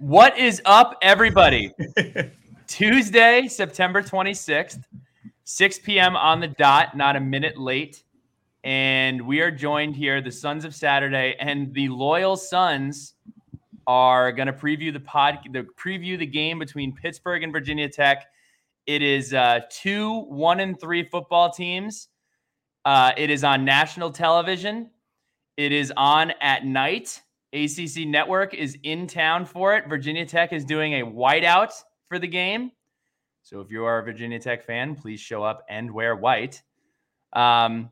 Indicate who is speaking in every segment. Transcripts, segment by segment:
Speaker 1: What is up, everybody? Tuesday, September 26th, 6 p.m. on the dot, not a minute late. And we are joined here, the Sons of Saturday, and the Loyal Sons are going to preview the pod, the preview the game between Pittsburgh and Virginia Tech. It is uh, two one and three football teams. Uh, it is on national television. It is on at night. ACC Network is in town for it. Virginia Tech is doing a whiteout for the game. So if you are a Virginia Tech fan, please show up and wear white. Um,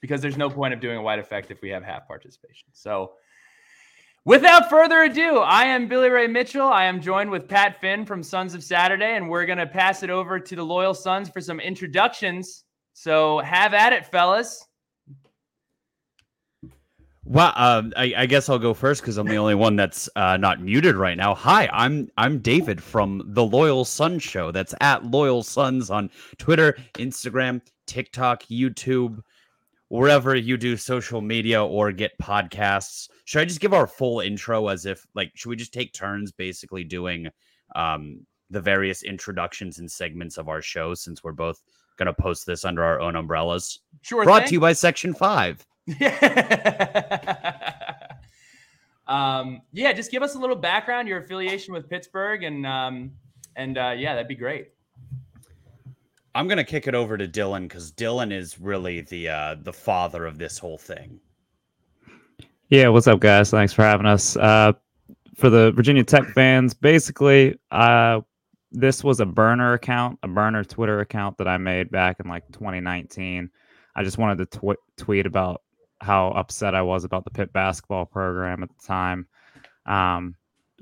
Speaker 1: because there's no point of doing a white effect if we have half participation. So without further ado, I am Billy Ray Mitchell. I am joined with Pat Finn from Sons of Saturday, and we're going to pass it over to the Loyal Sons for some introductions. So have at it, fellas.
Speaker 2: Well, um, I, I, guess I'll go first because I'm the only one that's uh, not muted right now. Hi, I'm I'm David from the Loyal Sons Show. That's at Loyal Sons on Twitter, Instagram, TikTok, YouTube, wherever you do social media or get podcasts. Should I just give our full intro as if like should we just take turns basically doing um, the various introductions and segments of our show since we're both gonna post this under our own umbrellas?
Speaker 1: Sure.
Speaker 2: Brought
Speaker 1: thing.
Speaker 2: to you by Section Five.
Speaker 1: um, yeah, just give us a little background, your affiliation with Pittsburgh, and um, and uh, yeah, that'd be great.
Speaker 2: I'm gonna kick it over to Dylan because Dylan is really the uh, the father of this whole thing.
Speaker 3: Yeah, what's up, guys? Thanks for having us. Uh, for the Virginia Tech fans, basically, uh, this was a burner account, a burner Twitter account that I made back in like 2019. I just wanted to tw- tweet about how upset I was about the Pitt basketball program at the time. Um,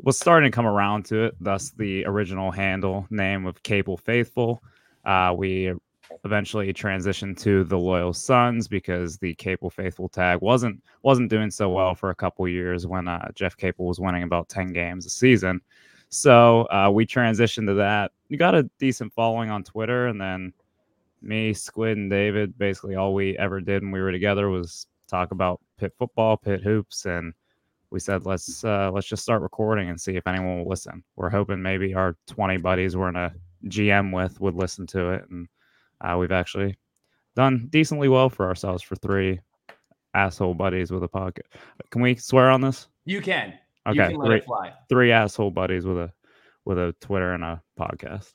Speaker 3: was starting to come around to it, thus the original handle name of Capel Faithful. Uh, we eventually transitioned to the Loyal Sons because the Capel Faithful tag wasn't wasn't doing so well for a couple years when uh, Jeff Capel was winning about ten games a season. So uh, we transitioned to that. We got a decent following on Twitter, and then me, Squid, and David basically all we ever did when we were together was talk about Pitt football, Pitt hoops, and we said let's uh, let's just start recording and see if anyone will listen. We're hoping maybe our 20 buddies we're in a GM with would listen to it, and uh, we've actually done decently well for ourselves for three asshole buddies with a pocket. Can we swear on this?
Speaker 1: You can.
Speaker 3: Okay,
Speaker 1: you
Speaker 3: can three, three asshole buddies with a with a Twitter and a podcast.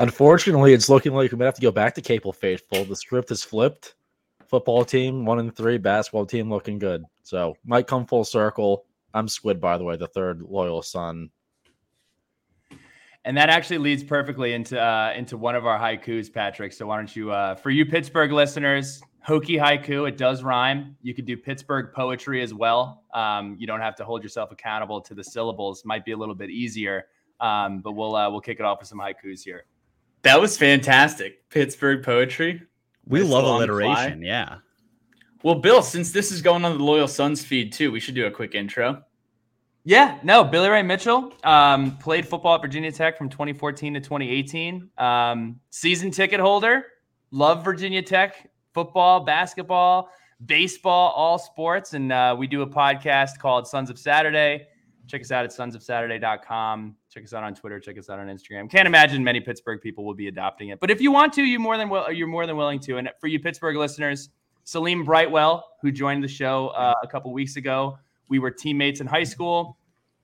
Speaker 4: Unfortunately, it's looking like we might have to go back to Capel Faithful. The script is flipped football team one and three, basketball team looking good. So might come full circle. I'm Squid, by the way, the third loyal son.
Speaker 1: And that actually leads perfectly into uh, into one of our haikus, Patrick. So why don't you, uh, for you Pittsburgh listeners, Hokie haiku, it does rhyme. You could do Pittsburgh poetry as well. Um, you don't have to hold yourself accountable to the syllables. Might be a little bit easier, um, but we'll uh, we'll kick it off with some haikus here.
Speaker 5: That was fantastic. Pittsburgh poetry.
Speaker 2: We nice love alliteration. Fly. Yeah.
Speaker 5: Well, Bill, since this is going on the Loyal Sons feed too, we should do a quick intro.
Speaker 1: Yeah, no, Billy Ray Mitchell um, played football at Virginia Tech from 2014 to 2018. Um, season ticket holder, love Virginia Tech football, basketball, baseball, all sports. And uh, we do a podcast called Sons of Saturday. Check us out at sonsofsaturday.com. Check us out on Twitter. Check us out on Instagram. Can't imagine many Pittsburgh people will be adopting it, but if you want to, you more than will. You're more than willing to. And for you Pittsburgh listeners, Salim Brightwell, who joined the show uh, a couple weeks ago, we were teammates in high school,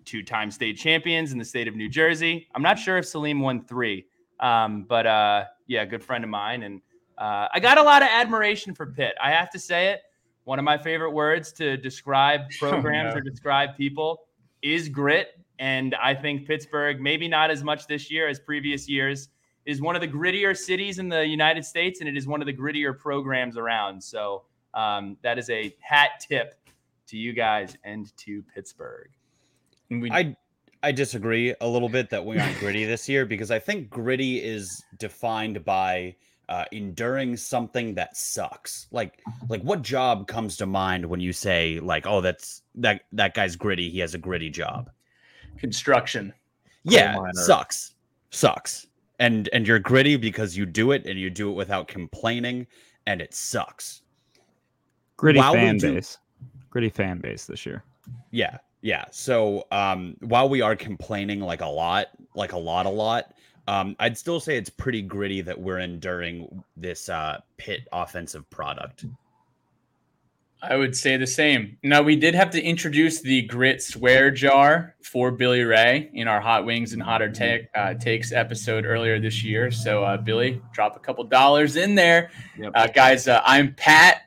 Speaker 1: two-time state champions in the state of New Jersey. I'm not sure if Salim won three, um, but uh, yeah, good friend of mine, and uh, I got a lot of admiration for Pitt. I have to say it. One of my favorite words to describe oh, programs oh, no. or describe people is grit. And I think Pittsburgh, maybe not as much this year as previous years, is one of the grittier cities in the United States, and it is one of the grittier programs around. So um, that is a hat tip to you guys and to Pittsburgh.
Speaker 2: We- I I disagree a little bit that we aren't gritty this year because I think gritty is defined by uh, enduring something that sucks. Like like what job comes to mind when you say like oh that's that that guy's gritty. He has a gritty job
Speaker 5: construction.
Speaker 2: Yeah, sucks. Sucks. And and you're gritty because you do it and you do it without complaining and it sucks.
Speaker 3: Gritty While fan do, base. Gritty fan base this year.
Speaker 2: Yeah. Yeah. So um, while we are complaining like a lot, like a lot, a lot, um, I'd still say it's pretty gritty that we're enduring this uh, Pitt offensive product.
Speaker 5: I would say the same. Now we did have to introduce the grit swear jar for Billy Ray in our Hot Wings and Hotter take, uh, Takes episode earlier this year. So uh, Billy, drop a couple dollars in there,
Speaker 1: Yep.
Speaker 5: uh, guys. Uh, I'm Pat.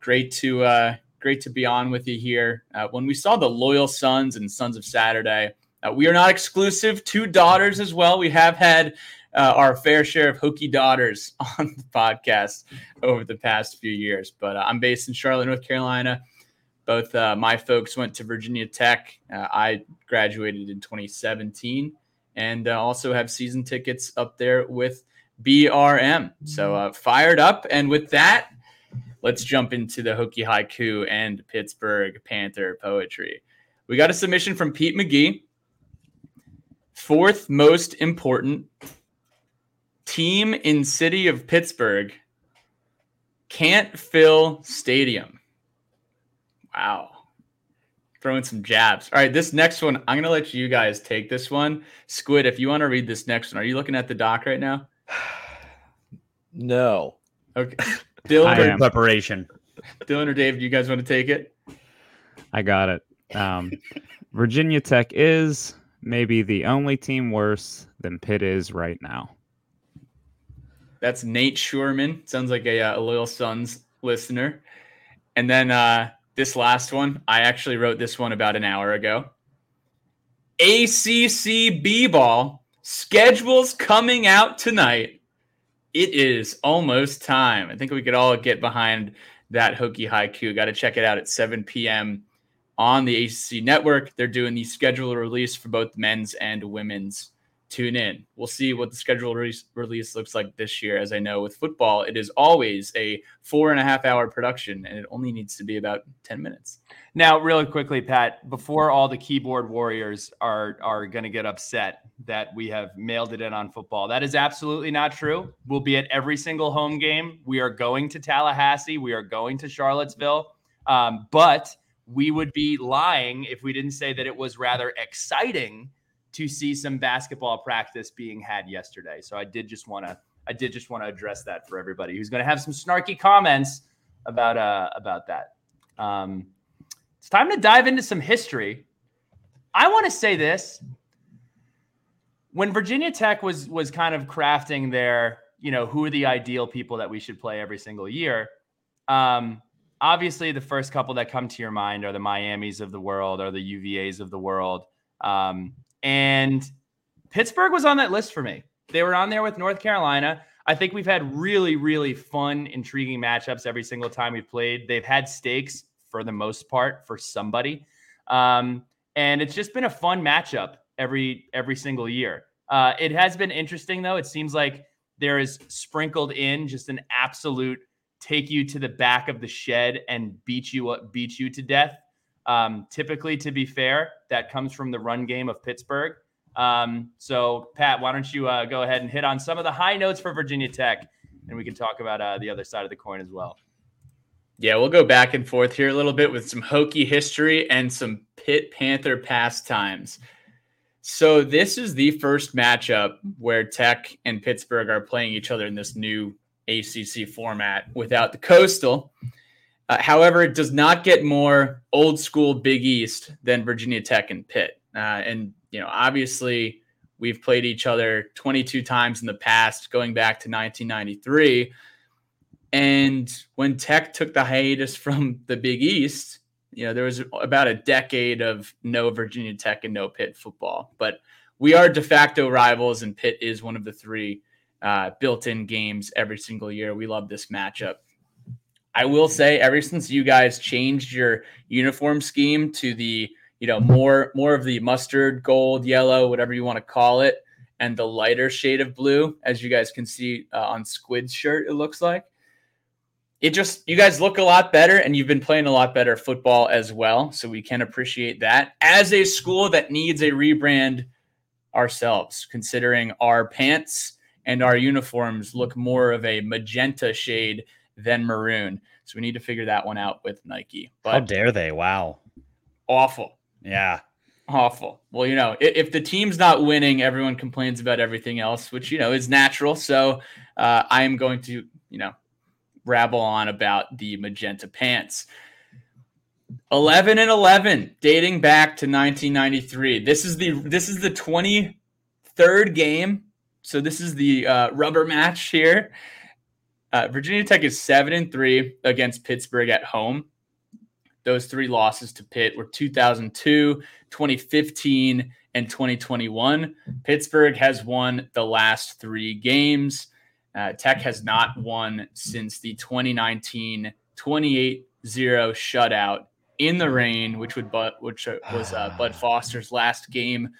Speaker 5: Great to uh, great to be on with you here. Uh, when we saw the Loyal Sons and Sons of Saturday, uh, we are not exclusive Two daughters as well. We have had uh, our fair share of Hokie daughters on the podcast over the past few years. But uh, I'm based in Charlotte, North Carolina. Both uh, my folks went to Virginia Tech. Uh, I graduated in 2017 and uh, also have season tickets up there with BRM. So uh, fired up. And with that, let's jump into the Hokie haiku and Pittsburgh Panther poetry. We got a submission from Pete McGee. Fourth most important team in city of Pittsburgh can't fill stadium. Wow. Throwing some jabs. All right, this next one, I'm going to let you guys take this one. Squid, if you want to read this next one, are you looking at the doc right now?
Speaker 4: No.
Speaker 5: Okay. Dylan,
Speaker 3: I
Speaker 2: preparation.
Speaker 5: Dylan or Dave, do you guys want to take it?
Speaker 3: I got it. Um, Virginia Tech is maybe the only team worse than Pitt is right now.
Speaker 5: That's Nate Schurman. Sounds like a, uh, a loyal Sons listener. And then uh, this last one, I actually wrote this one about an hour ago. ACC B ball schedules coming out tonight. It is almost time. I think we could all get behind that Hokie haiku. Got to check it out at 7 p.m. on the ACC network. They're doing the schedule release for both men's and women's tune in. We'll see what the schedule re- release looks like this year. As I know with football, it is always a four and a half hour production, and it only needs to be about 10 minutes.
Speaker 1: Now, really quickly, Pat, before all the keyboard warriors are are going to get upset that we have mailed it in on football, that is absolutely not true. We'll be at every single home game. We are going to Tallahassee. We are going to Charlottesville. Um, but we would be lying if we didn't say that it was rather exciting to see some basketball practice being had yesterday. So I did just want to I did just want to address that for everybody who's going to have some snarky comments about uh about that. Um, it's time to dive into some history. I want to say this. When Virginia Tech was was kind of crafting their, you know, who are the ideal people that we should play every single year, um, obviously the first couple that come to your mind are the Miamis of the world or the UVAs of the world. Um, and Pittsburgh was on that list for me. They were on there with North Carolina. I think we've had really, really fun, intriguing matchups every single time we've played. They've had stakes for the most part for somebody, um, and it's just been a fun matchup every every single year. Uh, it has been interesting though. It seems like there is sprinkled in just an absolute take you to the back of the shed and beat you up, beat you to death. Um, typically, to be fair, that comes from the run game of Pittsburgh. Um, so, Pat, why don't you uh, go ahead and hit on some of the high notes for Virginia Tech, and we can talk about uh, the other side of the coin as well.
Speaker 5: Yeah, we'll go back and forth here a little bit with some Hokie history and some Pitt Panther pastimes. So this is the first matchup where Tech and Pittsburgh are playing each other in this new ACC format without the Coastal. Uh, however, it does not get more old school Big East than Virginia Tech and Pitt. Uh, and you know, obviously, we've played each other 22 times in the past, going back to 1993. And when Tech took the hiatus from the Big East, you know, there was about a decade of no Virginia Tech and no Pitt football. But we are de facto rivals, and Pitt is one of the three uh, built in games every single year. We love this matchup. I will say, ever since you guys changed your uniform scheme to the, you know, more more of the mustard, gold, yellow, whatever you want to call it, and the lighter shade of blue, as you guys can see uh, on Squid's shirt, it looks like it just you guys look a lot better and you've been playing a lot better football as well so we can appreciate that. As a school that needs a rebrand ourselves considering our pants and our uniforms look more of a magenta shade than maroon so we need to figure that one out with nike
Speaker 2: How
Speaker 5: but
Speaker 2: dare they? Wow.
Speaker 5: awful
Speaker 2: Yeah.
Speaker 5: Awful. Well, you know, if, if, the team's not winning, everyone complains about everything else, which you know is natural. So uh, I am going to, you know, rabble on about the magenta pants. 11 and 11 dating back to 1993 this is the this is the 23rd game so this is the uh, rubber match here uh, virginia tech is 7 and 3 against pittsburgh at home. Those three losses to pitt were 2002 2015 and 2021 pittsburgh has won the last three games. Uh, tech has not won since the 2019 28 0 shutout in the rain, which would but which was uh, Bud Foster's last game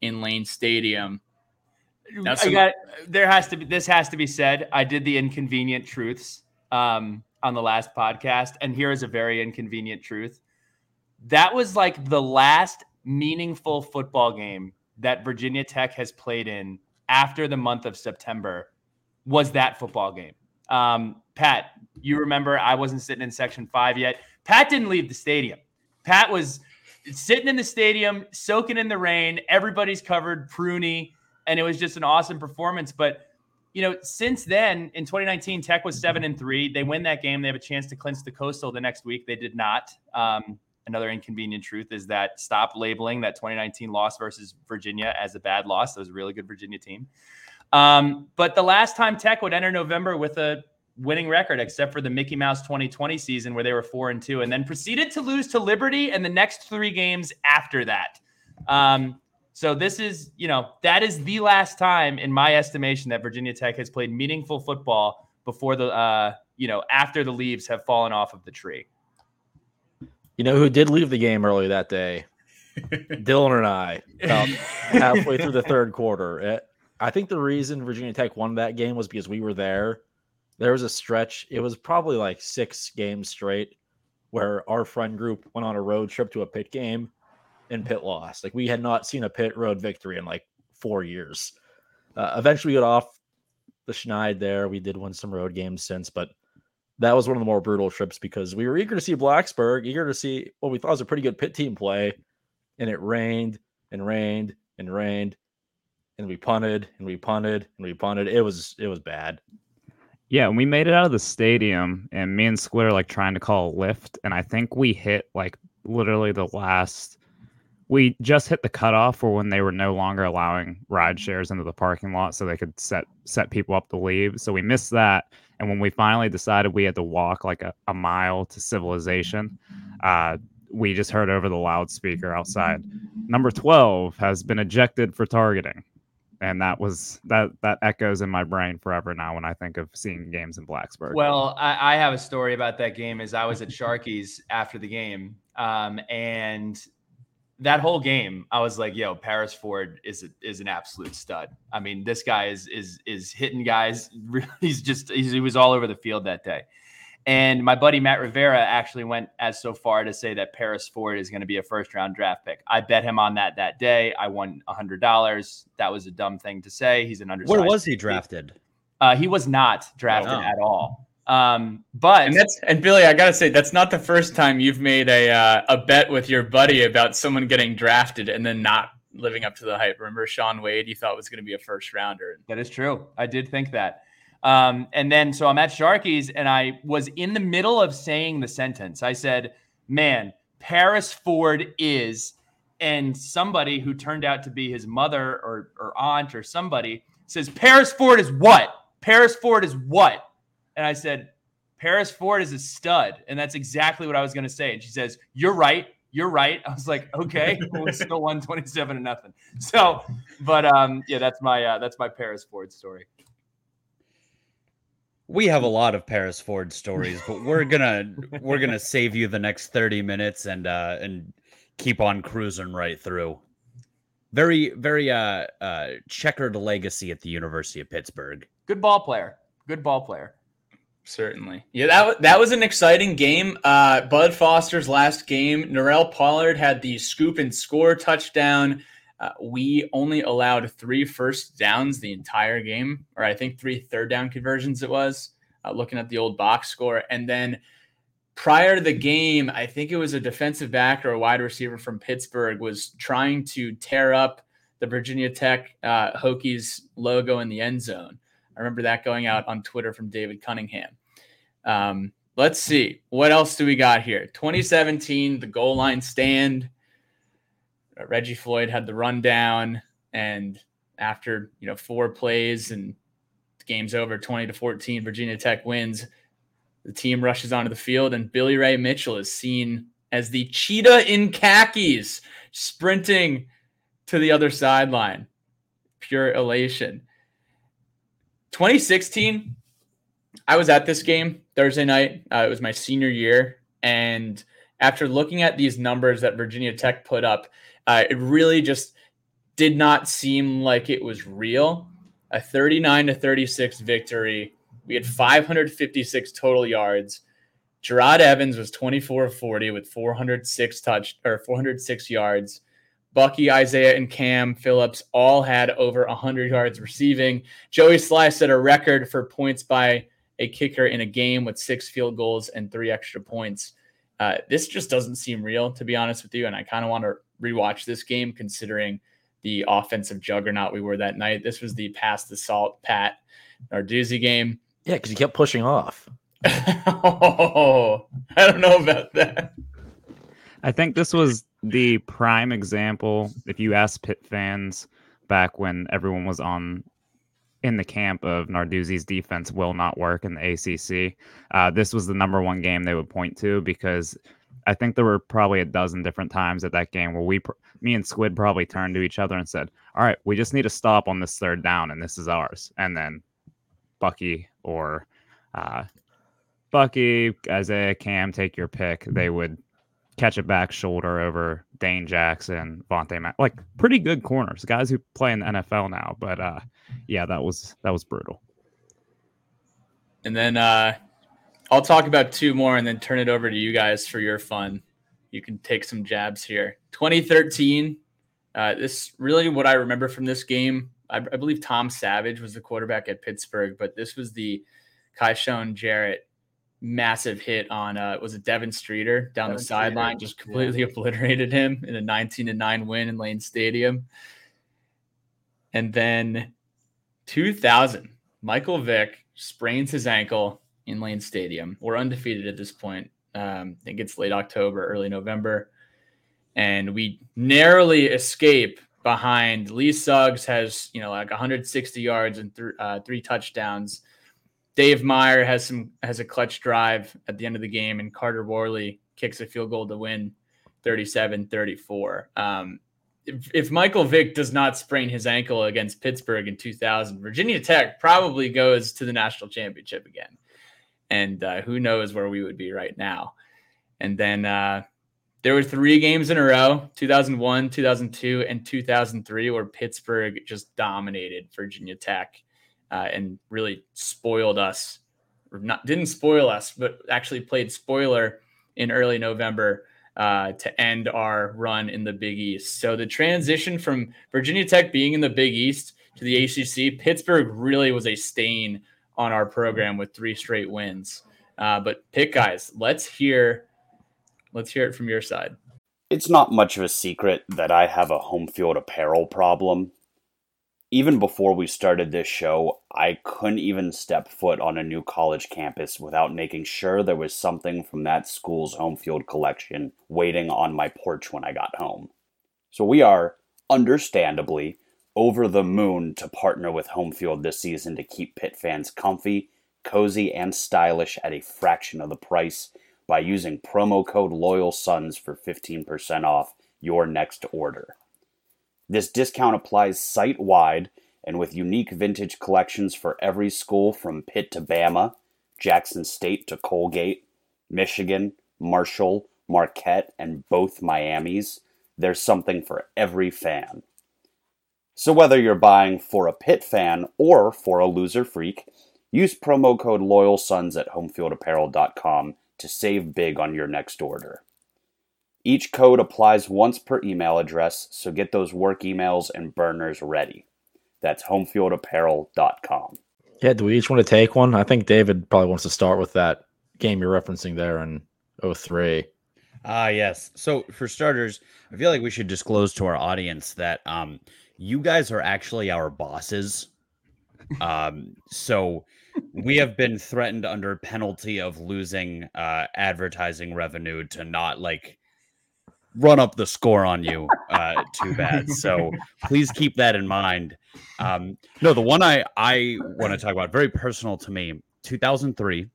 Speaker 5: in Lane Stadium.
Speaker 1: Now, some- got, there has to be this has to be said. I did the inconvenient truths um, on the last podcast, and here is a very inconvenient truth. That was like the last meaningful football game that Virginia Tech has played in after the month of September. Was that football game? Um, Pat, you remember I wasn't sitting in section five yet. Pat didn't leave the stadium. Pat was sitting in the stadium, soaking in the rain. Everybody's covered, pruny, and it was just an awesome performance. But you know, since then, in 2019, Tech was seven and three. They win that game. They have a chance to clinch the Coastal the next week. They did not. Um, another inconvenient truth is that stop labeling that 2019 loss versus Virginia as a bad loss. That was a really good Virginia team. Um, but the last time Tech would enter November with a winning record except for the Mickey Mouse 2020 season where they were four and two, and then proceeded to lose to Liberty and the next three games after that. Um, so this is, you know, that is the last time, in my estimation, that Virginia Tech has played meaningful football before the, uh, you know, after the leaves have fallen off of the tree.
Speaker 4: You know who did leave the game early that day? Dylan and I, about halfway through the third quarter. Eh, I think the reason Virginia Tech won that game was because we were there there was a stretch, it was probably like six games straight where our friend group went on a road trip to a Pitt game and Pitt lost. Like we had not seen a Pitt road victory in like four years. Uh, eventually, we got off the schneid there. We did win some road games since, but that was one of the more brutal trips because we were eager to see Blacksburg, eager to see what we thought was a pretty good Pitt team play, and it rained and rained and rained, and we punted and we punted and we punted. It was it was bad.
Speaker 3: Yeah, we made it out of the stadium, and me and Squid are like trying to call a lift, and I think we hit like literally the last. We just hit the cutoff for when they were no longer allowing ride shares into the parking lot, so they could set set people up to leave. So we missed that, and when we finally decided we had to walk like a, a mile to civilization, uh, we just heard over the loudspeaker outside, number twelve has been ejected for targeting and that was that that echoes in my brain forever now when I think of seeing games in Blacksburg.
Speaker 1: Well, I, I have a story about that game. As I was at Sharky's after the game, um, and that whole game, I was like, "Yo, Paris Ford is a, is an absolute stud." I mean, this guy is is is hitting guys. He's just he's, he was all over the field that day. And my buddy Matt Rivera actually went as so far to say that Paris Ford is going to be a first round draft pick. I bet him on that that day. I won hundred dollars. That was a dumb thing to say. He's an undersized.
Speaker 2: Where was he drafted?
Speaker 1: Uh, he was not drafted oh. at all. Um, but
Speaker 5: and that's and Billy, I gotta say that's not the first time you've made a uh, a bet with your buddy about someone getting drafted and then not living up to the hype. Remember Sean Wade? You thought was going to be a first rounder.
Speaker 1: That is true. I did think that. Um, and then so I'm at Sharky's and I was in the middle of saying the sentence. I said, Man, Paris Ford is, and somebody who turned out to be his mother or, or aunt or somebody says, Paris Ford is what? Paris Ford is what? And I said, Paris Ford is a stud. And that's exactly what I was going to say. And she says, You're right. You're right. I was like, okay, we still won 27 to nothing. So, but um, yeah, that's my uh, that's my Paris Ford story
Speaker 2: we have a lot of Paris Ford stories, but we're gonna we're gonna save you the next 30 minutes and uh and keep on cruising right through. Very, very uh uh checkered legacy at the University of Pittsburgh.
Speaker 1: Good ball player. Good ball player.
Speaker 5: Certainly. Yeah, that, that was an exciting game. Uh, Bud Foster's last game. Norell Pollard had the scoop and score touchdown. Uh, we only allowed three first downs the entire game, or I think three third down conversions it was, uh, looking at the old box score. And then prior to the game, I think it was a defensive back or a wide receiver from Pittsburgh was trying to tear up the Virginia Tech uh, Hokies logo in the end zone. I remember that going out on Twitter from David Cunningham. Um, let's see what else do we got here. 2017, the goal line stand. Uh, Reggie Floyd had the rundown, and after you know four plays and game's over, 20 to 14, Virginia Tech wins. The team rushes onto the field, and Billy Ray Mitchell is seen as the cheetah in khakis sprinting to the other sideline. Pure elation. 2016, I was at this game Thursday night. Uh, it was my senior year. And after looking at these numbers that Virginia Tech put up, uh, it really just did not seem like it was real. A 39 to 36 victory. We had 556 total yards. Jerod Evans was 24 of 40 with 406 touch or 406 yards. Bucky, Isaiah, and Cam Phillips all had over 100 yards receiving. Joey Slye set a record for points by a kicker in a game with six field goals and three extra points. Uh, this just doesn't seem real, to be honest with you. And I kind of want to rewatch this game considering the offensive juggernaut we were that night. This was the pass the salt Pat Narduzzi game.
Speaker 4: Yeah, because he kept pushing off.
Speaker 5: oh, I don't know about that.
Speaker 3: I think this was the prime example. If you ask Pitt fans back when everyone was on in the camp of Narduzzi's defense will not work in the ACC, uh, this was the number one game they would point to because I think there were probably a dozen different times at that game where we, me and Squid, probably turned to each other and said, "All right, we just need to stop on this third down, and this is ours." And then Bucky or uh, Bucky, Isaiah, Cam, take your pick. They would catch a back shoulder over Dane Jackson, Vontae like pretty good corners, guys who play in the NFL now. But uh, yeah, that was that was brutal.
Speaker 5: And then uh, I'll talk about two more and then turn it over to you guys for your fun. You can take some jabs here. 2013. Uh, this really what I remember from this game. I, I, believe Tom Savage was the quarterback at Pittsburgh, but this was the Kyshoen Jarrett massive hit on uh was it Devin Streeter down Devin the sideline, just completely yeah. obliterated him in a 19 to 9 win in Lane Stadium. And then 2000, Michael Vick sprains his ankle in Lane Stadium. We're undefeated at this point. Um, I think it's late October, early November. And we narrowly escape behind Lee Suggs has, you know, like 160 yards and th- uh, three touchdowns Dave Meyer has some has a clutch drive at the end of the game, and Carter Warley kicks a field goal to win 37-34. Um, if, if, Michael Vick does not sprain his ankle against Pittsburgh in 2000, Virginia Tech probably goes to the national championship again. And uh, who knows where we would be right now. And then uh, there were three games in a row 2001, 2002, and 2003 where Pittsburgh just dominated Virginia Tech uh, and really spoiled us, or not didn't spoil us, but actually played spoiler in early November uh, to end our run in the Big East. So the transition from Virginia Tech being in the Big East to the ACC, Pittsburgh really was a stain on our program with three straight wins. Uh, but pick guys, let's hear, let's hear it from your side.
Speaker 2: It's not much of a secret that I have a home field apparel problem even before we started this show, I couldn't even step foot on a new college campus without making sure there was something from that school's home field collection waiting on my porch when I got home. So we are, understandably, over the moon to partner with Homefield this season to keep Pitt fans comfy, cozy, and stylish at a fraction of the price by using promo code Loyal Sons for 15% off your next order. This discount applies site wide and with unique vintage collections for every school from Pitt to Bama, Jackson State to Colgate, Michigan, Marshall, Marquette, and both Miamis. There's something for every fan. So whether you're buying for a Pitt fan or for a loser freak, use promo code LoyalSons at homefieldapparel.com to save big on your next order. Each code applies once per email address, so get those work emails and burners ready. That's homefieldapparel.com.
Speaker 4: Yeah, do we each want to take one? I think David probably wants to start with that game you're referencing there, and 03.
Speaker 2: Ah, yes. So for starters, I feel like we should disclose to our audience that um, you guys are actually our bosses. Um, so we have been threatened under penalty of losing uh, advertising revenue to not like run up the score on you uh, too bad. So please keep that in mind. Um, no, the one I I want to talk about very personal to me. 2003.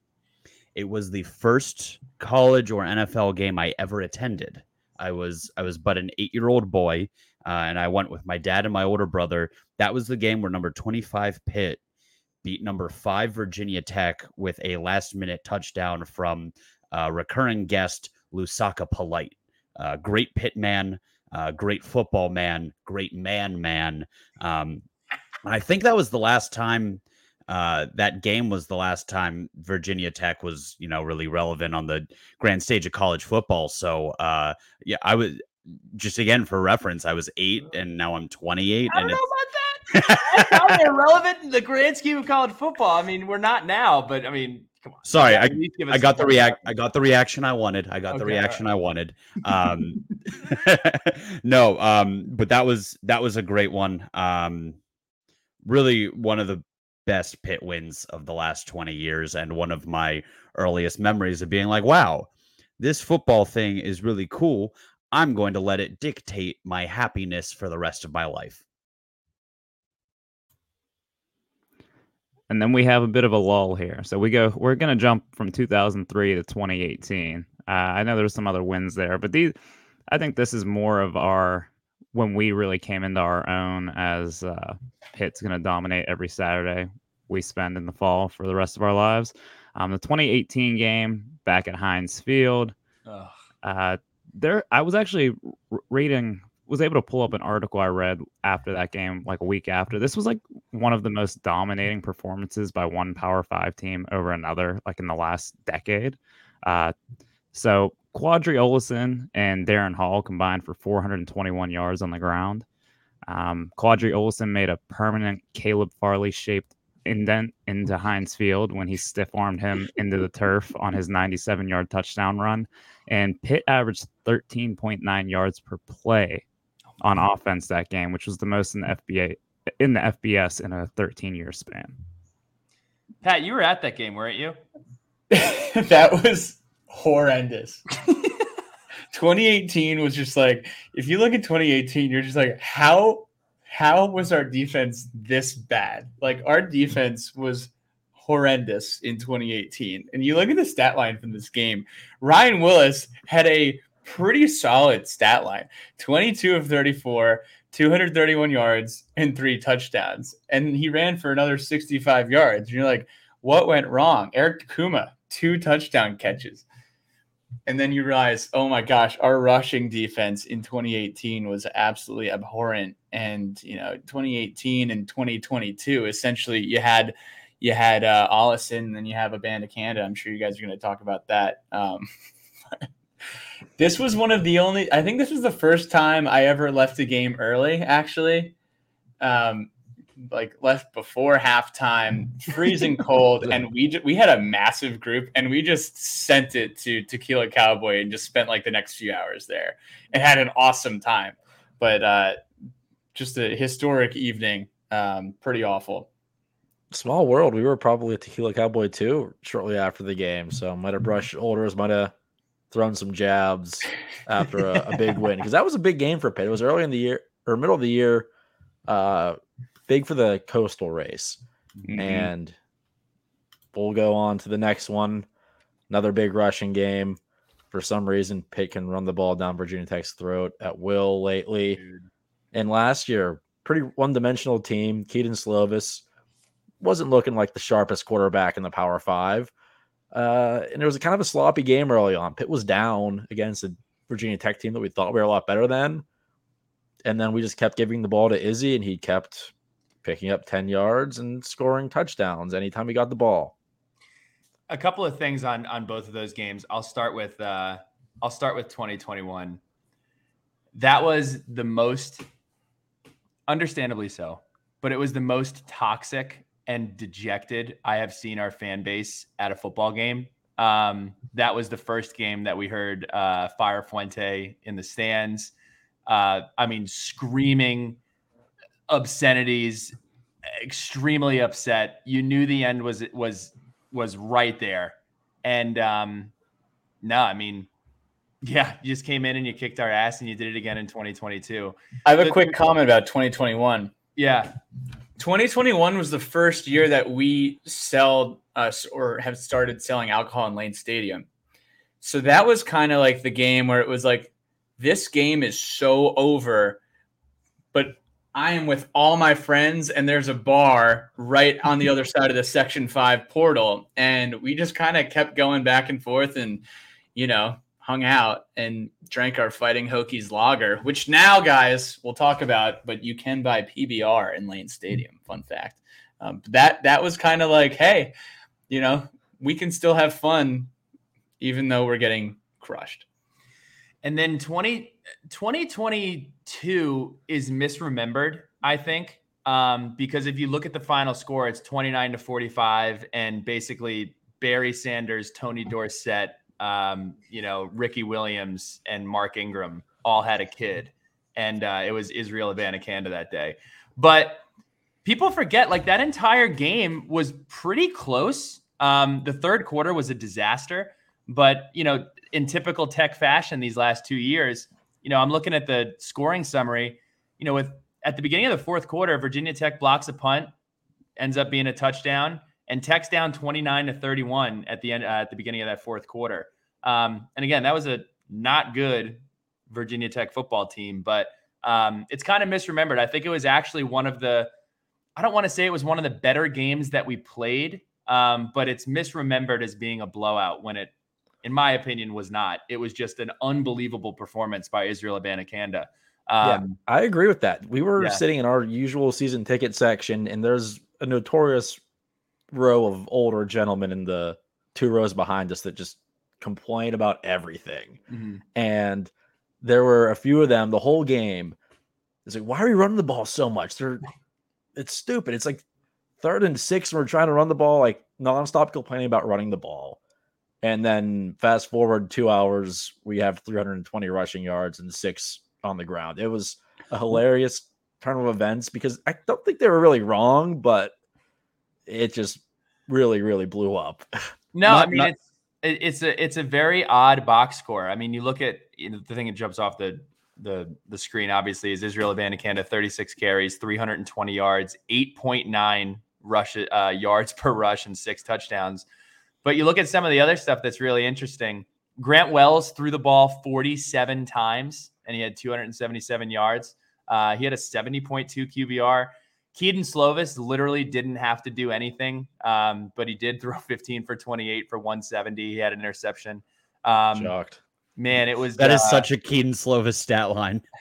Speaker 2: It was the first college or NFL game I ever attended. I was I was but an eight year old boy, uh, and I went with my dad and my older brother. That was the game where number 25 Pitt beat number five Virginia Tech with a last minute touchdown from uh, recurring guest Lousaka Polite. Uh, great Pitt man, uh, great football man, great man man. Um, I think that was the last time uh, that game was the last time Virginia Tech was, you know, really relevant on the grand stage of college football. So, uh, yeah, I was just again for reference, I was eight and now I'm 28.
Speaker 1: I don't
Speaker 2: and
Speaker 1: know about that. Irrelevant in the grand scheme of college football. I mean, we're not now, but I mean, come on.
Speaker 2: Sorry, I-
Speaker 1: at least give
Speaker 2: I got the react. I got the reaction I wanted. I got the
Speaker 1: Okay, all
Speaker 2: reaction I wanted. Um, no, um, but that was that was a great one. Um, really one of the best Pitt wins of the last twenty years, and one of my earliest memories of being like, "Wow, this football thing is really cool. I'm going to let it dictate my happiness for the rest of my life."
Speaker 3: And then we have a bit of a lull here. So we go. We're gonna jump from 2003 to 2018. Uh, I know there's some other wins there, but these, I think this is more of our when we really came into our own as uh, Pitt's gonna dominate every Saturday we spend in the fall for the rest of our lives. Um, the 2018 game back at Heinz Field. Uh, there, I was actually reading, was able to pull up an article I read after that game, like a week after. This was like one of the most dominating performances by one Power Five team over another, like in the last decade. Uh, so Qadree Ollison and Darrin Hall combined for 421 yards on the ground. Um, Qadree Ollison made a permanent Caleb Farley shaped indent into Heinz Field when he stiff armed him into the turf on his 97 yard touchdown run. And Pitt averaged 13.9 yards per play on offense that game, which was the most in the FBA in the FBS in a 13 year span.
Speaker 1: Pat, you were at that game, weren't you?
Speaker 5: that was horrendous. 2018 was just like if you look at 2018 you're just like how how was our defense this bad like our defense was horrendous in 2018 and you look at the stat line from this game ryan willis had a pretty solid stat line 22 of 34 231 yards and three touchdowns and he ran for another 65 yards and you're like what went wrong eric Takuma, two touchdown catches and then you realize, oh my gosh, our rushing defense in 2018 was absolutely abhorrent. And you know, 2018 and 2022, essentially, you had you had uh, Ollison, and then you have Abanikanda. I'm sure you guys are going to talk about that. Um, this was one of the only. I think this was the first time I ever left a game early. Actually, um, like left before halftime, freezing cold, and we ju- we had a massive group, and we just sent it to Tequila Cowboy and just spent like the next few hours there, and had an awesome time. But uh, just a historic evening, um, pretty awful.
Speaker 4: Small world. We were probably a Tequila Cowboy too shortly after the game, so might have brushed shoulders, might have thrown some jabs after a, a big win because that was a big game for Pitt. It was early in the year or middle of the year, uh, big for the coastal race,
Speaker 5: Mm-hmm.
Speaker 4: and we'll go on to the next one. Another big rushing game. For some reason, Pitt can run the ball down Virginia Tech's throat at will lately. And last year, pretty one-dimensional team. Kedon Slovis wasn't looking like the sharpest quarterback in the Power Five. Uh, and it was kind of a sloppy game early on. Pitt was down against a Virginia Tech team that we thought we were a lot better than. And then we just kept giving the ball to Izzy, and he kept picking up 10 yards and scoring touchdowns anytime he got the ball.
Speaker 1: a couple of things on on both of those games. I'll start with uh I'll start with 2021. That was the most understandably so, but it was the most toxic and dejected I have seen our fan base at a football game Um, that was the first game that we heard uh, Fire Fuente in the stands. Uh, I mean, screaming obscenities, extremely upset. You knew the end was was was right there, and um, no, I mean, yeah, you just came in and you kicked our ass, and you did it again in 2022.
Speaker 5: I have a
Speaker 1: The-
Speaker 5: quick comment about 2021.
Speaker 1: Yeah,
Speaker 5: 2021 was the first year that we sell us or have started selling alcohol in Lane Stadium. So that was kind of like the game where it was like, this game is so over, but I am with all my friends and there's a bar right on the other side of the Section 5 portal. And we just kind of kept going back and forth and, you know, hung out and drank our Fighting Hokies lager, which now, guys, we'll talk about, but you can buy PBR in Lane Stadium. Fun fact. Um, that that was kind of like, hey, you know, we can still have fun even though we're getting crushed.
Speaker 1: And then 20, 2022 is misremembered, I think, um, because if you look at the final score, it's 29 to 45, and basically Barry Sanders, Tony Dorsett, um, you know, Ricky Williams, and Mark Ingram all had a kid, and uh, it was Israel Abanikanda that day. But people forget, like that entire game was pretty close. Um, the third quarter was a disaster, but you know, in typical tech fashion these last two years, you know, I'm looking at the scoring summary, you know, with at the beginning of the fourth quarter, Virginia Tech blocks a punt, ends up being a touchdown, and Tech's down 29 to 31 at the end uh, at the beginning of that fourth quarter. Um, and again, that was a not good Virginia Tech football team, but um, it's kind of misremembered. I think it was actually one of the I don't want to say it was one of the better games that we played, um, but it's misremembered as being a blowout when it, in my opinion, was not. It was just an unbelievable performance by Israel Abanikanda. Um,
Speaker 4: I agree with that. We were
Speaker 1: Yeah.
Speaker 4: sitting in our usual season ticket section, and there's a notorious row of older gentlemen in the two rows behind us that just complain about everything.
Speaker 1: mhm.
Speaker 4: And there were a few of them the whole game. It's like, why are we running the ball so much? They're it's stupid. It's like third and six, and we're trying to run the ball like nonstop complaining about running the ball. And then fast forward two hours, we have 320 rushing yards and six on the ground. It was a hilarious turn of events because I don't think they were really wrong, but it just really, really blew up.
Speaker 1: No,
Speaker 2: Not-
Speaker 1: I mean
Speaker 2: not-
Speaker 1: it's it's a it's a very odd box score. I mean, you look at you know, the thing that jumps off the the the screen. Obviously, is Israel Abanikanda, 36 carries, 320 yards, 8.9 rush uh, yards per rush, and six touchdowns. But you look at some of the other stuff that's really interesting. Grant Wells threw the ball 47 times, and he had 277 yards. Uh, he had a 70.2 QBR. Kedon Slovis literally didn't have to do anything, um, but he did throw 15 for 28 for 170. He had an interception. Um,
Speaker 4: Shocked.
Speaker 1: man, it was
Speaker 2: That is
Speaker 1: uh,
Speaker 2: such a Kedon Slovis stat line.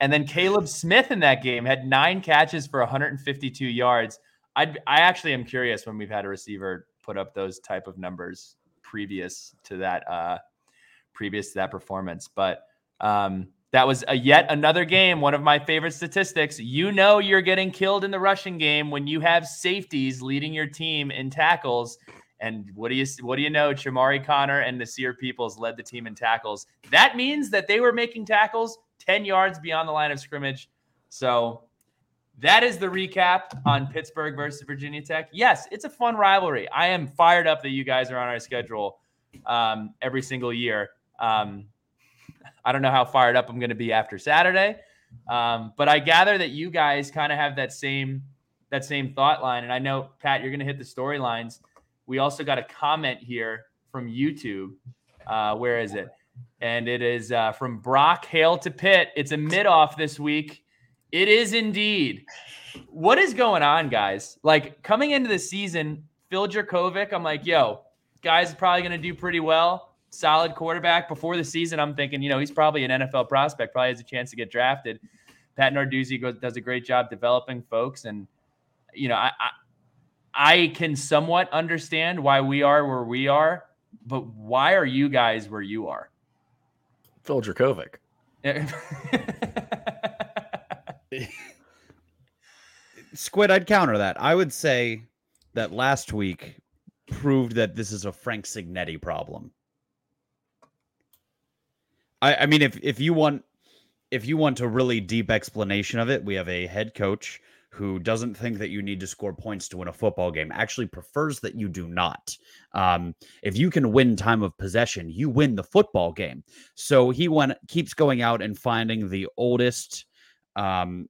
Speaker 1: And then Kaleb Smith in that game had nine catches for 152 yards. I I actually am curious when we've had a receiver put up those type of numbers previous to that uh previous to that performance. But um that was a yet another game. One of my favorite statistics. You know you're getting killed in the rushing game when you have safeties leading your team in tackles. And what do you what do you know? Chamarri Conner and the Nasir Peoples led the team in tackles. That means that they were making tackles 10 yards beyond the line of scrimmage. So that is the recap on Pittsburgh versus Virginia Tech. Yes, it's a fun rivalry. I am fired up that you guys are on our schedule um, every single year. Um, I don't know how fired up I'm going to be after Saturday, um, but I gather that you guys kind of have that same that same thought line. And I know Pat, you're going to hit the storylines. We also got a comment here from YouTube. Uh, where is it? And it is uh, from Brock Hale to Pitt. It's a mid off this week. It is indeed. What is going on, guys? Like coming into the season, Phil Jurkovec, I'm like, yo, guy's probably going to do pretty well. Solid quarterback. Before the season, I'm thinking, you know, he's probably an NFL prospect, probably has a chance to get drafted. Pat Narduzzi goes, does a great job developing folks. And, you know, I, I, I can somewhat understand why we are where we are, but why are you guys where you are?
Speaker 4: Phil Dracovic.
Speaker 2: Squid, I'd counter that. I would say that last week proved that this is a Frank Cignetti problem. I, I mean, if if you want if you want a really deep explanation of it, we have a head coach who doesn't think that you need to score points to win a football game, actually prefers that you do not. Um, if you can win time of possession, you win the football game. So he went keeps going out and finding the oldest, um,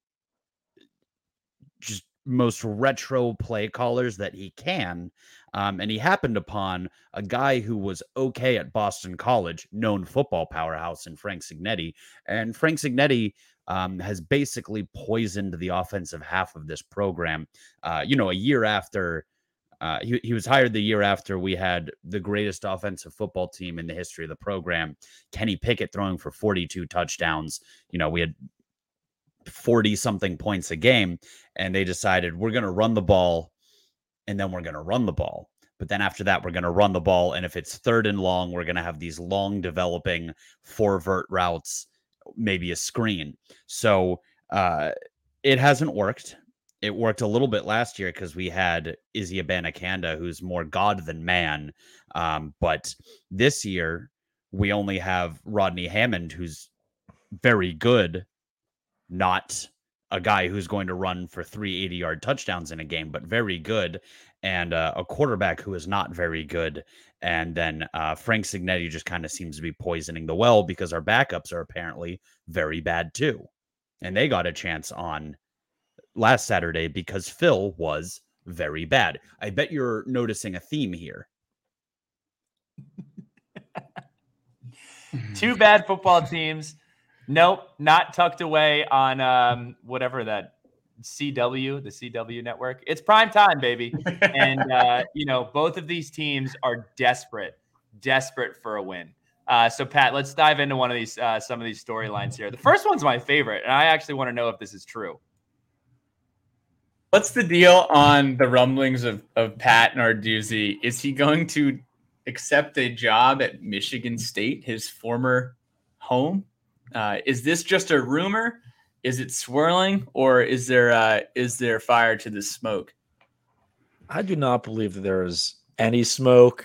Speaker 2: most retro play callers that he can. Um, and he happened upon a guy who was okay at Boston College, known football powerhouse in Frank Cignetti. And Frank Cignetti um, has basically poisoned the offensive half of this program. Uh, you know, a year after uh, he, he was hired the year after we had the greatest offensive football team in the history of the program. Kenny Pickett throwing for 42 touchdowns. You know, we had 40 something points a game, and they decided we're going to run the ball and then we're going to run the ball. But then after that, we're going to run the ball. And if it's third and long, we're going to have these long developing four vert routes maybe a screen. So uh, it hasn't worked. It worked a little bit last year because we had Izzy Abanikanda, who's more God than man. Um, but this year, we only have Rodney Hammond, who's very good, not a guy who's going to run for three 80 yard touchdowns in a game, but very good, and uh, a quarterback who is not very good. And then uh, Frank Cignetti just kind of seems to be poisoning the well because our backups are apparently very bad too. And they got a chance on last Saturday because Phil was very bad. I bet you're noticing a theme here.
Speaker 1: Two bad football teams. Nope, not tucked away on um, whatever that CW, the CW network. It's prime time, baby. and, uh, you know, both of these teams are desperate, desperate for a win. Uh, so, Pat, let's dive into one of these, uh, some of these storylines here. The first one's my favorite, and I actually want to know if this is true.
Speaker 5: What's the deal on the rumblings of, of Pat Narduzzi? Is he going to accept a job at Michigan State, his former home? Uh, is this just a rumor? Is it swirling, or is there uh, is there fire to the smoke?
Speaker 4: I do not believe that there is any smoke.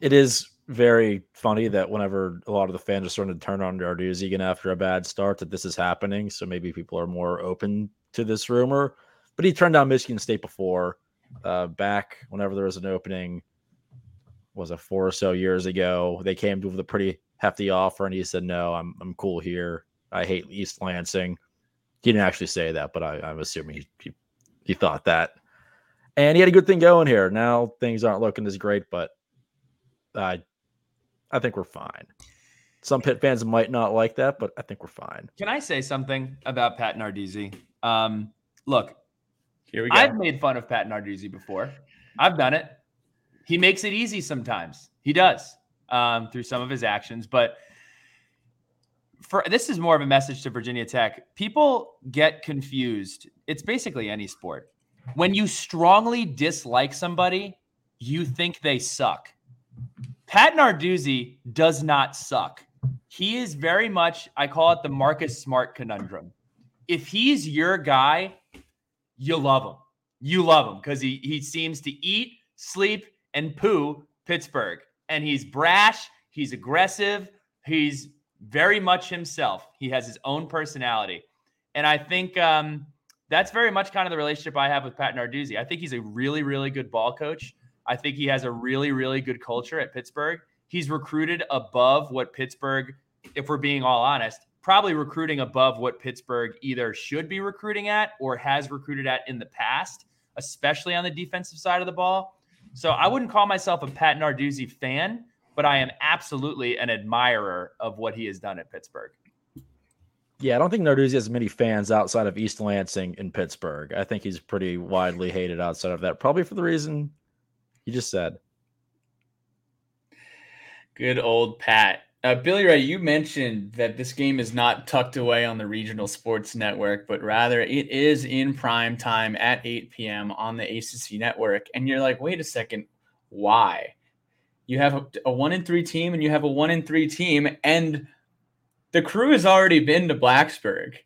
Speaker 4: It is very funny that whenever a lot of the fans are starting to turn on Narduzzi again after a bad start, that this is happening. So maybe people are more open to this rumor. But he turned down Michigan State before, uh, back whenever there was an opening, was it four or so years ago? They came with a pretty hefty offer, and he said, "No, I'm I'm cool here. I hate East Lansing." He didn't actually say that, but I, am assuming he, he he thought that. And he had a good thing going here. Now things aren't looking as great, but I I think we're fine. Some Pitt fans might not like that, but I think we're fine.
Speaker 1: Can I say something about Pat Narduzzi? Um, look,
Speaker 5: here we go.
Speaker 1: I've made fun of Pat Narduzzi before. I've done it. He makes it easy sometimes. He does um, through some of his actions. But for this is more of a message to Virginia Tech. People get confused. It's basically any sport. When you strongly dislike somebody, you think they suck. Pat Narduzzi does not suck. He is very much, I call it the Marcus Smart conundrum. If he's your guy, you love him. You love him because he he seems to eat, sleep, and poo Pittsburgh and he's brash, he's aggressive, he's very much himself. He has his own personality. And I think um, that's very much kind of the relationship I have with Pat Narduzzi. I think he's a really, really good ball coach. I think he has a really, really good culture at Pittsburgh. He's recruited above what Pittsburgh, if we're being all honest, probably recruiting above what Pittsburgh either should be recruiting at or has recruited at in the past, especially on the defensive side of the ball. So I wouldn't call myself a Pat Narduzzi fan, but I am absolutely an admirer of what he has done at Pittsburgh.
Speaker 4: Yeah, I don't think Narduzzi has many fans outside of East Lansing in Pittsburgh. I think he's pretty widely hated outside of that, probably for the reason you just said.
Speaker 5: Good old Pat. Uh, Billy Ray, you mentioned that this game is not tucked away on the regional sports network, but rather it is in prime time at 8 p.m. on the ACC network. And you're like, wait a second, why? You have a, a one in three team and you have a one in three team, and the crew has already been to Blacksburg,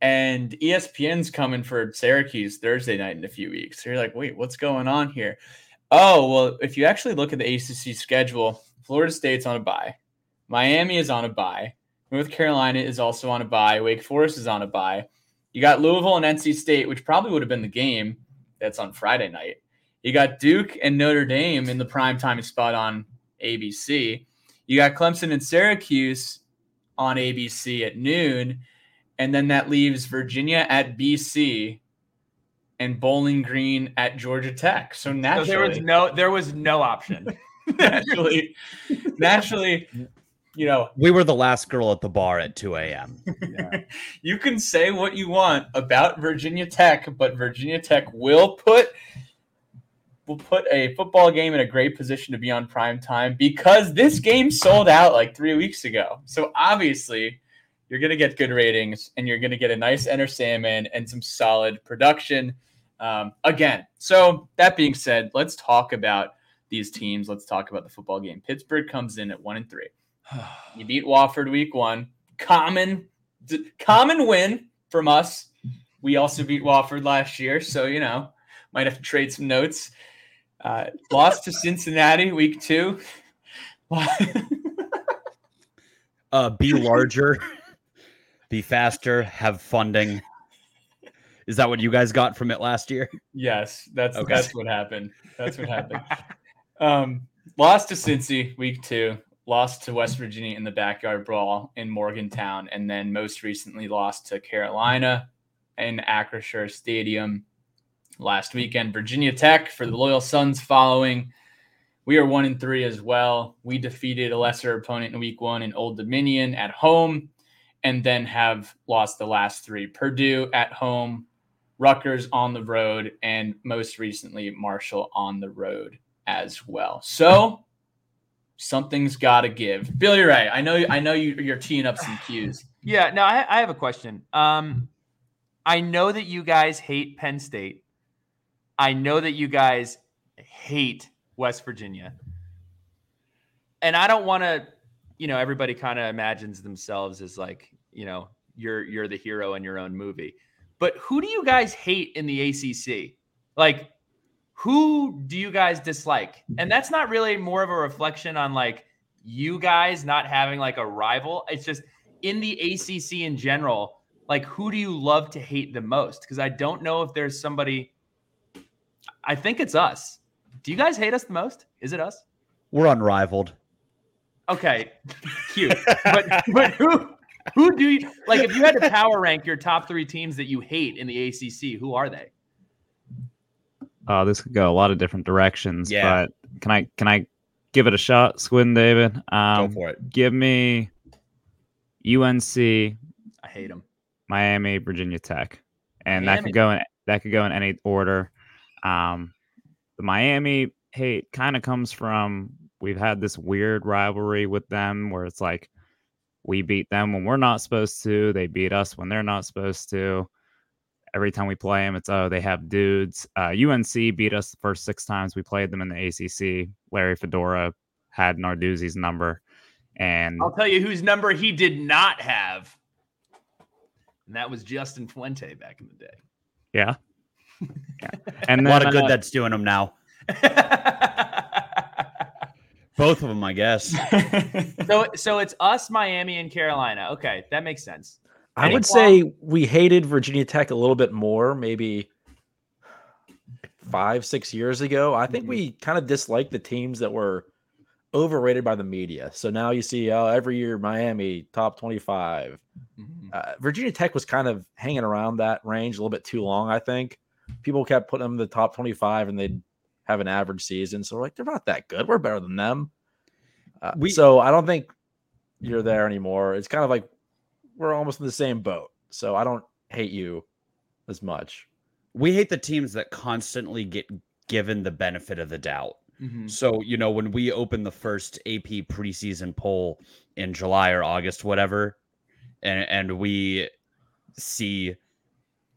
Speaker 5: and ESPN's coming for Syracuse Thursday night in a few weeks. So you're like, wait, what's going on here? Oh, well, if you actually look at the ACC schedule, Florida State's on a bye. Miami is on a bye. North Carolina is also on a bye. Wake Forest is on a bye. You got Louisville and NC State, which probably would have been the game that's on Friday night. You got Duke and Notre Dame in the prime time spot on ABC. You got Clemson and Syracuse on ABC at noon. And then that leaves Virginia at BC and Bowling Green at Georgia Tech. So
Speaker 1: So
Speaker 5: naturally,
Speaker 1: there was no there was no option.
Speaker 5: naturally, naturally, you know,
Speaker 2: We were the last girl at the bar at 2 a.m.
Speaker 5: you can say what you want about Virginia Tech, but Virginia Tech will put will put a football game in a great position to be on prime time because this game sold out like three weeks ago. So obviously, you're gonna get good ratings and you're gonna get a nice enter salmon and some solid production. Um, again, so that being said, let's talk about these teams. Let's talk about the football game. Pittsburgh comes in at one and three. You beat Wofford week one. Common, d- common win from us. We also beat Wofford last year, so you know might have to trade some notes. Uh, lost to Cincinnati week two.
Speaker 2: Uh, be larger, be faster, have funding. Is that what you guys got from it last year?
Speaker 5: yes, that's
Speaker 2: Okay.
Speaker 5: that's what happened. That's what happened. Um, lost to Cincy week two. Lost to West Virginia in the backyard brawl in Morgantown, and then most recently lost to Carolina in Acrisure Stadium last weekend. Virginia Tech for the Loyal Sons following. We are one and three as well. We defeated a lesser opponent in week one in Old Dominion at home, and then have lost the last three Purdue at home, Rutgers on the road, and most recently Marshall on the road as well. So something's got to give. Billy Ray, I know I know you, you're teeing up some cues.
Speaker 1: Yeah, no, I, I have a question. Um, I know that you guys hate Penn State. I know that you guys hate West Virginia. And I don't want to, you know, everybody kind of imagines themselves as like, you know, you're you're the hero in your own movie. But who do you guys hate in the ACC? Like who do you guys dislike? And that's not really more of a reflection on like you guys not having like a rival. It's just in the ACC in general, like who do you love to hate the most? Because I don't know if there's somebody. I think it's us. Do you guys hate us the most? Is it us?
Speaker 2: We're unrivaled.
Speaker 1: Okay, cute. But but who who do you like? If you had to power rank your top three teams that you hate in the ACC, who are they?
Speaker 3: Oh, this could go a lot of different directions.
Speaker 2: Yeah.
Speaker 3: But can I can I give it a shot, Squid and David?
Speaker 2: Go
Speaker 3: Um,
Speaker 2: for it.
Speaker 3: give me UNC,
Speaker 1: I hate them.
Speaker 3: Miami, Virginia Tech, and that could go in that could go in any order. Um, the Miami hate kind of comes from we've had this weird rivalry with them where it's like we beat them when we're not supposed to, they beat us when they're not supposed to. Every time we play them, it's oh they have dudes. Uh, UNC beat us the first six times we played them in the ACC. Larry Fedora had Narduzzi's number, and
Speaker 1: I'll tell you whose number he did not have, and that was Justin Fuente back in the day.
Speaker 3: yeah, yeah. and
Speaker 2: A lot of good
Speaker 3: uh,
Speaker 2: that's doing them now. Both of them, I guess.
Speaker 1: so so it's us, Miami, and Carolina. Okay, that makes sense.
Speaker 4: I would say we hated Virginia Tech a little bit more, maybe five, six years ago. I think
Speaker 1: Mhm.
Speaker 4: we kind of disliked the teams that were overrated by the media. So now you see, oh, every year Miami top 25.
Speaker 1: Mhm.
Speaker 4: Uh, Virginia Tech was kind of hanging around that range a little bit too long, I think. People kept putting them in the top 25 and they'd have an average season. So we're like, they're not that good. We're better than them. Uh,
Speaker 2: We-
Speaker 4: so I don't think you're there anymore. It's kind of like we're almost in the same boat. So I don't hate you as much.
Speaker 2: We hate the teams that constantly get given the benefit of the doubt.
Speaker 1: Mhm.
Speaker 2: So, you know, when we open the first AP preseason poll in July or August, whatever, and, and we see,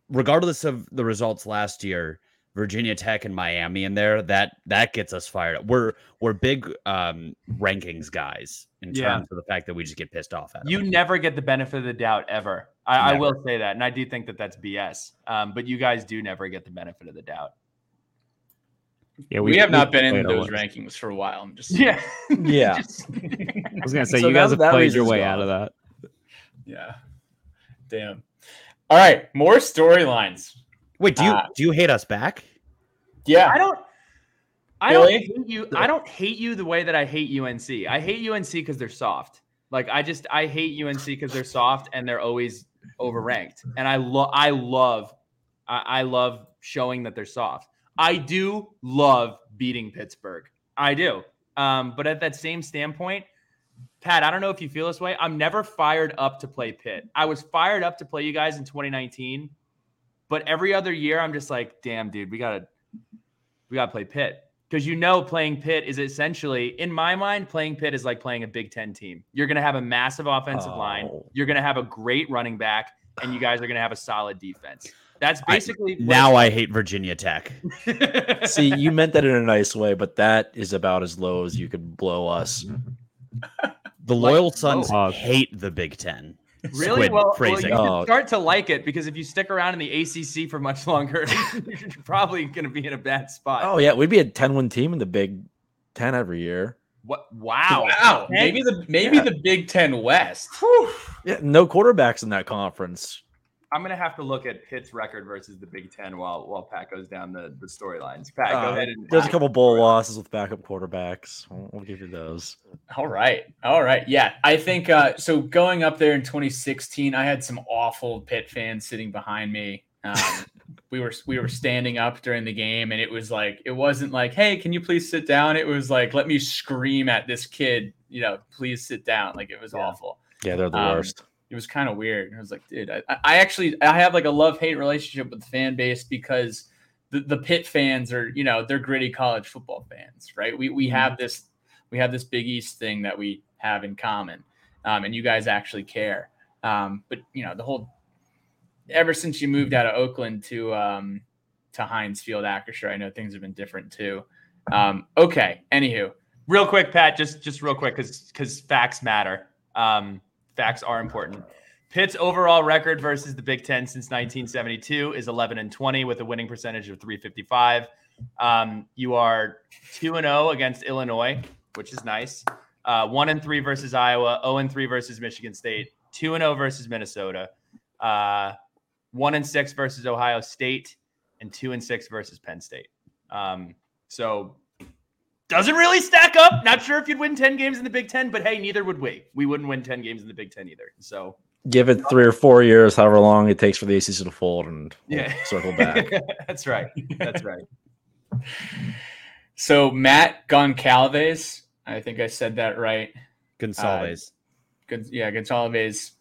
Speaker 2: regardless of the results last year, Virginia Tech and Miami in there, that that gets us fired up. We're we're big um rankings guys in
Speaker 1: Yeah.
Speaker 2: terms of the fact that we just get pissed off at 'em.
Speaker 1: You never get the benefit of the doubt ever. I, I will say that, and I do think that that's BS. Um, but you guys do never get the benefit of the doubt.
Speaker 3: Yeah,
Speaker 5: we, have not been in those
Speaker 3: way.
Speaker 5: rankings for a while. I'm just
Speaker 1: Yeah.
Speaker 4: Yeah.
Speaker 1: Just-
Speaker 3: I was gonna say
Speaker 4: So
Speaker 3: you guys have played your way
Speaker 4: gone.
Speaker 3: out of that.
Speaker 5: yeah. Damn. All right, more storylines.
Speaker 2: Wait, do you
Speaker 5: Uh,
Speaker 2: do you hate us back?
Speaker 5: Yeah.
Speaker 1: I don't. I don't hate you. I don't hate you the way that I hate UNC. I hate UNC because they're soft. Like I just I hate UNC because they're soft and they're always overranked. And I love I love I, I love showing that they're soft. I do love beating Pittsburgh. I do. Um, but at that same standpoint, Pat, I don't know if you feel this way. I'm never fired up to play Pitt. I was fired up to play you guys in 2019, but every other year I'm just like, damn, dude, we gotta we gotta play Pitt. Because you know playing Pitt is essentially, in my mind, playing Pitt is like playing a Big Ten team. You're gonna have a massive offensive line,
Speaker 4: Oh.
Speaker 1: you're gonna have a great running back, and you guys are gonna have a solid defense. That's basically what
Speaker 2: Now I hate Virginia Tech.
Speaker 4: See, you meant that in a nice way, but that is about as low as you could blow us.
Speaker 2: The
Speaker 1: Like-
Speaker 2: loyal sons
Speaker 3: Oh.
Speaker 2: hate the Big Ten.
Speaker 1: Really?
Speaker 2: Squid
Speaker 1: Well, well, you
Speaker 4: Oh.
Speaker 1: start to like it because if you stick around in the ACC for much longer, you're probably going to be in a bad spot.
Speaker 4: Oh yeah, we'd be a ten win team in the Big Ten every year.
Speaker 1: What? Wow.
Speaker 5: Wow. Maybe the maybe
Speaker 4: Yeah.
Speaker 5: the Big Ten West.
Speaker 1: Whew.
Speaker 4: Yeah, no quarterbacks in that conference.
Speaker 1: I'm going to have to look at Pitt's record versus the Big Ten while while Pat goes down the, the storylines. Pat, go
Speaker 4: Uh,
Speaker 1: ahead and
Speaker 4: There's a couple bowl losses with backup quarterbacks. We'll, we'll give you those.
Speaker 5: All right. All right. Yeah. I think uh so going up there in 2016, I had some awful Pitt fans sitting behind me. Um, we were we were standing up during the game and it was like it wasn't like, hey, can you please sit down? It was like, let me scream at this kid, you know, please sit down. Like it was
Speaker 4: Yeah.
Speaker 5: awful.
Speaker 4: Yeah, they're the
Speaker 5: Um,
Speaker 4: worst.
Speaker 5: It was kind of weird. I was like, dude, I, I actually I have like a love hate relationship with the fan base because the, the Pitt fans are, you know, they're gritty college football fans, right? We we have this we have this Big East thing that we have in common, um, and you guys actually care. Um, but you know, the whole ever since you moved out of Oakland to um, to Heinz Field, Acrisure, I know things have been different too. Um, okay, anywho,
Speaker 1: real quick, Pat, just just real quick because because facts matter. Um, facts are important. Pitt's overall record versus the Big Ten since 1972 is 11 and 20 with a winning percentage of 355. Um, you are two and 0 against Illinois, which is nice. Uh, one and three versus Iowa, 0 and three versus Michigan State, two and 0 versus Minnesota, uh, one and six versus Ohio State, and two and six versus Penn State. Um, so doesn't really stack up. Not sure if you'd win 10 games in the Big Ten, but hey, neither would we. We wouldn't win 10 games in the Big Ten either. So
Speaker 4: Give it three or four years, however long it takes for the ACC to fold, and we'll
Speaker 1: Yeah.
Speaker 4: circle back.
Speaker 1: that's right. That's right.
Speaker 5: so Matt Goncalves, I think I said that right.
Speaker 2: Gonsalves.
Speaker 5: Uh, good, yeah, Goncalves.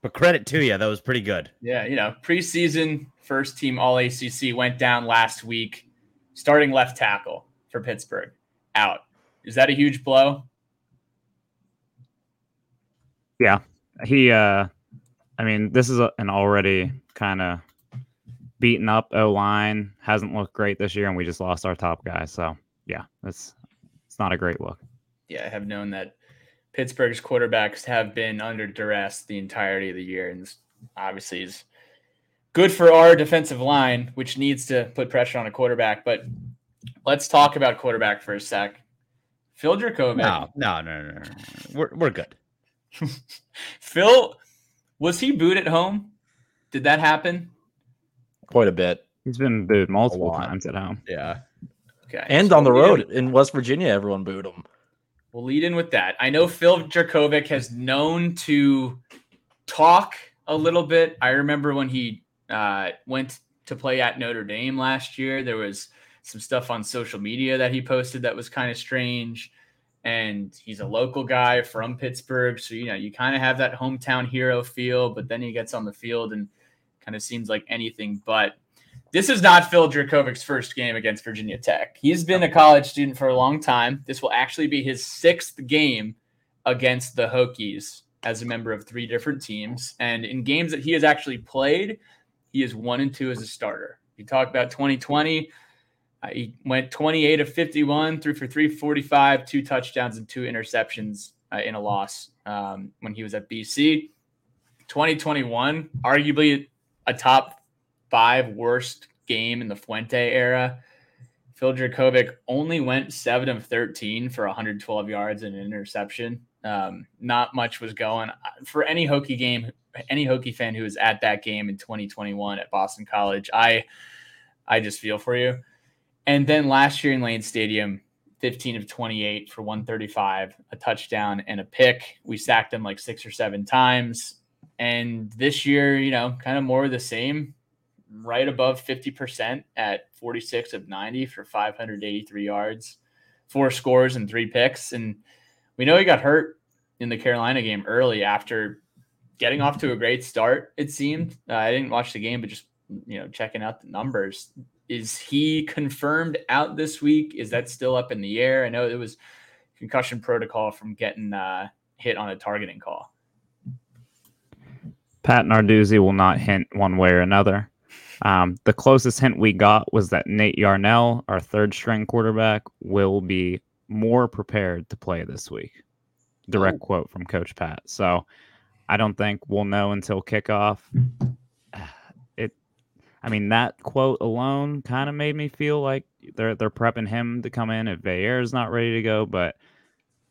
Speaker 2: but credit to you, that was pretty good.
Speaker 5: Yeah, you know, preseason first team All ACC went down last week, starting left tackle for Pittsburgh out. Is that a huge blow? Yeah.
Speaker 3: He, uh, I mean, this is a, an already kind of beaten up O line. Hasn't looked great this year, and we just lost our top guy. So yeah, it's it's not a great look.
Speaker 5: Yeah, I have known that Pittsburgh's quarterbacks have been under duress the entirety of the year, and this obviously is good for our defensive line, which needs to put pressure on a quarterback. But let's talk about quarterback for a sec. Phil Jurkovec.
Speaker 2: No, no, no, no, no. no. We're we're good.
Speaker 5: Phil, was he booed at home? Did that happen?
Speaker 4: Quite a bit.
Speaker 3: He's been booed multiple times at home.
Speaker 2: Yeah.
Speaker 5: Okay.
Speaker 4: And
Speaker 5: so
Speaker 4: on the road
Speaker 5: in-
Speaker 4: in West Virginia, everyone booed him.
Speaker 5: We'll lead in with that. I know Phil Jurkovec has known to talk a little bit. I remember when he uh, went to play at Notre Dame last year, there was some stuff on social media that he posted that was kind of strange. And he's a local guy from Pittsburgh. So, you know, you kind of have that hometown hero feel, but then he gets on the field and kind of seems like anything but. This is not Phil Jurkovec's first game against Virginia Tech. He's been a college student for a long time. This will actually be his sixth game against the Hokies as a member of three different teams. And in games that he has actually played, he is one and two as a starter. You talk about 2020. Uh, he went 28 of 51, threw for 345, two touchdowns and two interceptions uh, in a loss um, when he was at BC. 2021, arguably a top five worst game in the Fuente era. Phil Jurkovec only went seven of 13 for 112 yards and an interception. Um, not much was going for any Hokie game, any Hokie fan who was at that game in 2021 at Boston College. I, I just feel for you. And then last year in Lane Stadium, 15 of 28 for 135, a touchdown and a pick. We sacked him like six or seven times. And this year, you know, kind of more of the same, right above 50% at 46 of 90 for 583 yards, four scores and three picks. And we know he got hurt in the Carolina game early after getting off to a great start, it seemed. Uh, I didn't watch the game, but just, you know, checking out the numbers. Is he confirmed out this week? Is that still up in the air? I know it was concussion protocol from getting uh, hit on a targeting call.
Speaker 3: Pat Narduzzi will not hint one way or another. Um, the closest hint we got was that Nate Yarnell, our third string quarterback, will be more prepared to play this week. Direct oh. quote from Coach Pat. So I don't think we'll know until kickoff. I mean, that quote alone kind of made me feel like they're they're prepping him to come in if is not ready to go. But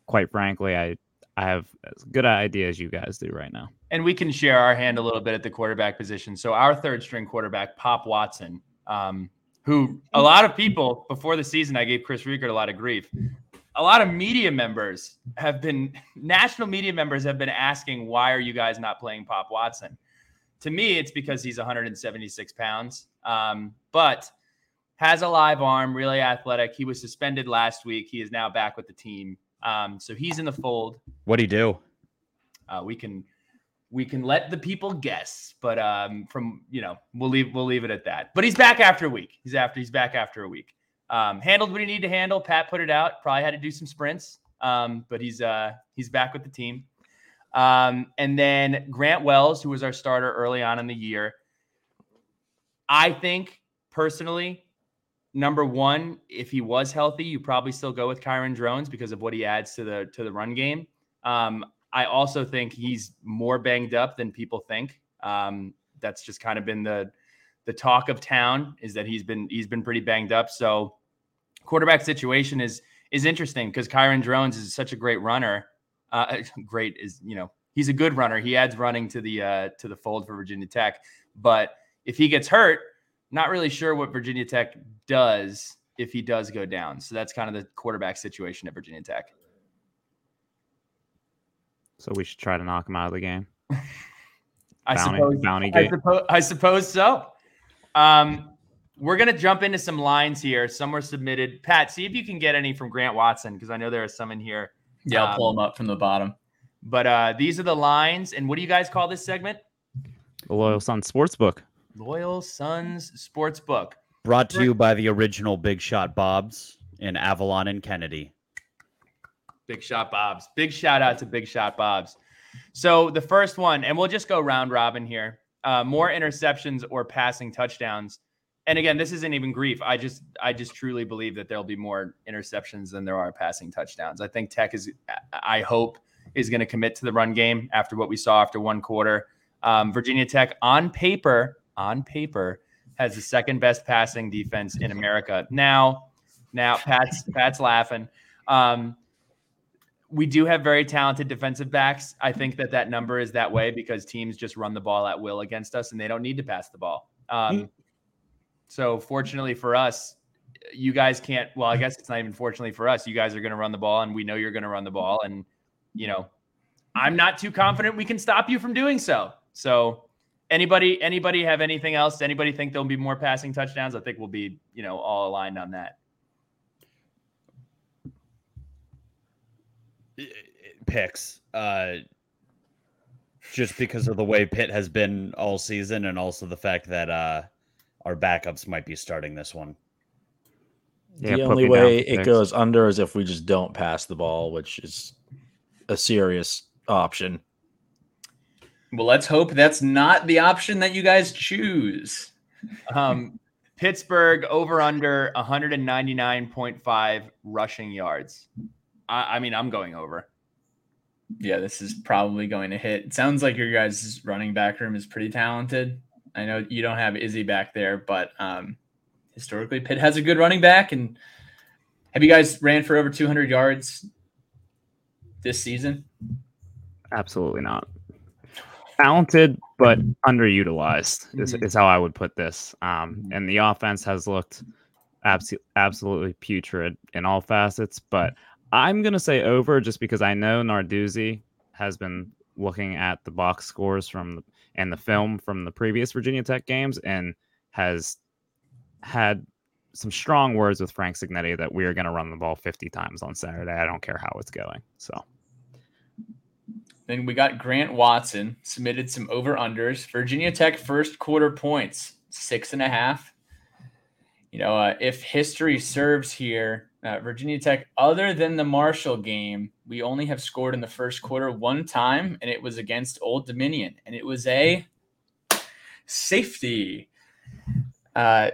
Speaker 3: quite frankly, I I have as good an idea as you guys do right now.
Speaker 1: And we can share our hand a little bit at the quarterback position. So our third string quarterback, Pop Watson, um, who a lot of people before the season, I gave Chris Riekert a lot of grief. A lot of media members have been national media members have been asking, why are you guys not playing Pop Watson? To me, it's because he's 176 pounds, um, but has a live arm, really athletic. He was suspended last week. He is now back with the team. Um, so he's in the fold.
Speaker 2: What'd he do?
Speaker 1: Uh, we can we can let the people guess, but um, from you know we'll leave we'll leave it at that. But he's back after a week. He's after he's back after a week. Um, handled what he needed to handle. Pat put it out. Probably had to do some sprints, um, but he's uh, he's back with the team. Um, and then Grant Wells, who was our starter early on in the year. I think personally, number one, if he was healthy, you probably still go with Kyron Drones because of what he adds to the to the run game. Um, I also think he's more banged up than people think. Um, that's just kind of been the the talk of town is that he's been he's been pretty banged up. So quarterback situation is is interesting because Kyron Drones is such a great runner. Uh, great is you know he's a good runner. He adds running to the uh, to the fold for Virginia Tech. But if he gets hurt, not really sure what Virginia Tech does if he does go down. So that's kind of the quarterback situation at Virginia Tech.
Speaker 3: So we should try to knock him out of the game.
Speaker 1: I bounty, suppose. Bounty I, suppose I suppose so. Um, we're gonna jump into some lines here. Some were submitted. Pat, see if you can get any from Grant Watson because I know there are some in here.
Speaker 5: Yeah, I'll um, pull them up from the bottom.
Speaker 1: But uh, these are the lines. And what do you guys call this segment?
Speaker 3: The Loyal Sons Sportsbook.
Speaker 1: Loyal Sons Sportsbook.
Speaker 2: Brought to you by the original Big Shot Bobs in Avalon and Kennedy.
Speaker 1: Big Shot Bobs. Big shout out to Big Shot Bobs. So the first one, and we'll just go round robin here. Uh, more interceptions or passing touchdowns. And again, this isn't even grief. I just, I just truly believe that there'll be more interceptions than there are passing touchdowns. I think Tech is, I hope, is going to commit to the run game after what we saw after one quarter. Um, Virginia Tech on paper on paper has the second best passing defense in America. Now, now Pat's Pat's laughing. Um, we do have very talented defensive backs. I think that that number is that way because teams just run the ball at will against us, and they don't need to pass the ball. Um, so, fortunately for us, you guys can't. Well, I guess it's not even fortunately for us. You guys are going to run the ball, and we know you're going to run the ball, and you know, I'm not too confident we can stop you from doing so. So, Anybody anybody have anything else? Anybody think there'll be more passing touchdowns? I think we'll be, you know, all aligned on that.
Speaker 2: Picks. Uh just because of the way Pitt has been all season and also the fact that uh our backups might be starting this one.
Speaker 4: Yeah, the only way it goes under is if we just don't pass the ball, which is a serious option.
Speaker 5: Well, let's hope that's not the option that you guys choose.
Speaker 1: Um, Pittsburgh over under 199.5 rushing yards. I, I, mean, I'm going over.
Speaker 5: Yeah, this is probably going to hit. It sounds like your guys' running back room is pretty talented. I know you don't have Izzy back there, but um, historically Pitt has a good running back. And have you guys ran for over 200 yards this season?
Speaker 3: Absolutely not. Talented, but underutilized is,
Speaker 1: Mhm.
Speaker 3: is how I would put this. Um, and the offense has looked abso- absolutely putrid in all facets. But I'm going to say over just because I know Narduzzi has been looking at the box scores from the, and the film from the previous Virginia Tech games and has had some strong words with Frank Cignetti that we are going to run the ball 50 times on Saturday. I don't care how it's going. So.
Speaker 5: Then we got Grant Watson submitted some over unders. Virginia Tech first quarter points six and a half. You know, uh, if history serves here, uh, Virginia Tech, other than the Marshall game, we only have scored in the first quarter one time, and it was against Old Dominion, and it was a safety. Uh,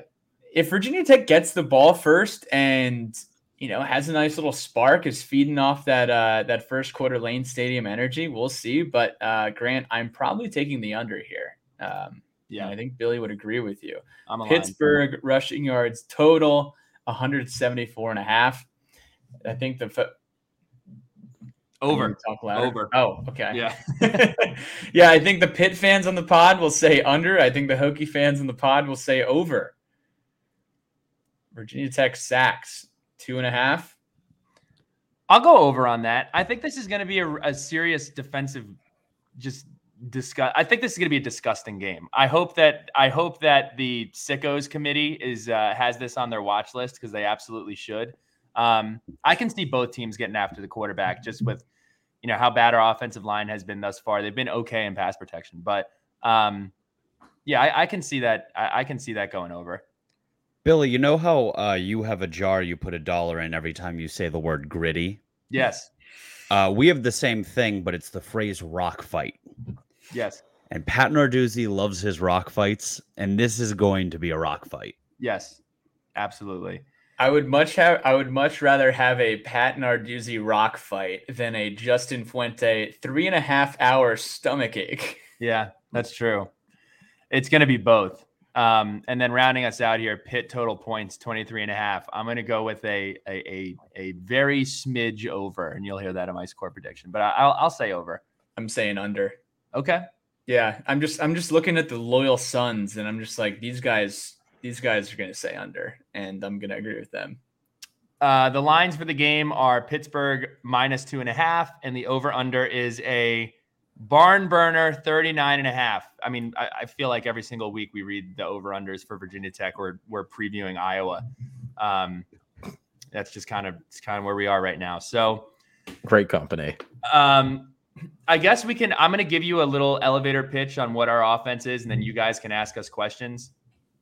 Speaker 5: if Virginia Tech gets the ball first and you know has a nice little spark, is feeding off that uh, that first quarter Lane Stadium energy, we'll see. But uh, Grant, I'm probably taking the under here. Um, yeah, I think Billy would agree with you. Pittsburgh rushing yards total 174 and a half. I think the fo-
Speaker 1: over. Over.
Speaker 5: Oh, okay.
Speaker 1: Yeah.
Speaker 5: yeah, I think the Pitt fans on the pod will say under. I think the Hokie fans on the pod will say over. Virginia Tech sacks two and a half.
Speaker 1: I'll go over on that. I think this is going to be a, a serious defensive, just discuss. I think this is going to be a disgusting game. I hope that I hope that the sickos committee is uh, has this on their watch list because they absolutely should. Um, I can see both teams getting after the quarterback just with you know how bad our offensive line has been thus far. They've been okay in pass protection, but um, yeah, I, I can see that. I, I can see that going over.
Speaker 2: Billy, you know how uh, you have a jar you put a dollar in every time you say the word gritty?
Speaker 1: Yes.
Speaker 2: Uh, we have the same thing, but it's the phrase rock fight.
Speaker 1: Yes.
Speaker 2: And Pat Narduzzi loves his rock fights, and this is going to be a rock fight.
Speaker 1: Yes. Absolutely.
Speaker 5: I would much have I would much rather have a Pat Narduzzi rock fight than a Justin Fuente three and a half hour stomach ache.
Speaker 1: Yeah, that's true. It's going to be both. Um, and then rounding us out here, Pitt total points 23 and a half. I'm going to go with a, a, a, a very smidge over, and you'll hear that in my score prediction, but I, I'll, I'll say over.
Speaker 5: I'm saying under.
Speaker 1: Okay.
Speaker 5: Yeah, I'm just I'm just looking at the loyal sons, and I'm just like these guys these guys are going to say under, and I'm going to agree with them.
Speaker 1: Uh, the lines for the game are Pittsburgh minus two and a half, and the over under is a barn burner 39 and a half. I mean, I, I, feel like every single week we read the over unders for Virginia Tech. We're, we're previewing Iowa. Um, that's just kind of, it's kind of where we are right now. So
Speaker 4: great company.
Speaker 1: Um, I guess we can, I'm going to give you a little elevator pitch on what our offense is, and then you guys can ask us questions.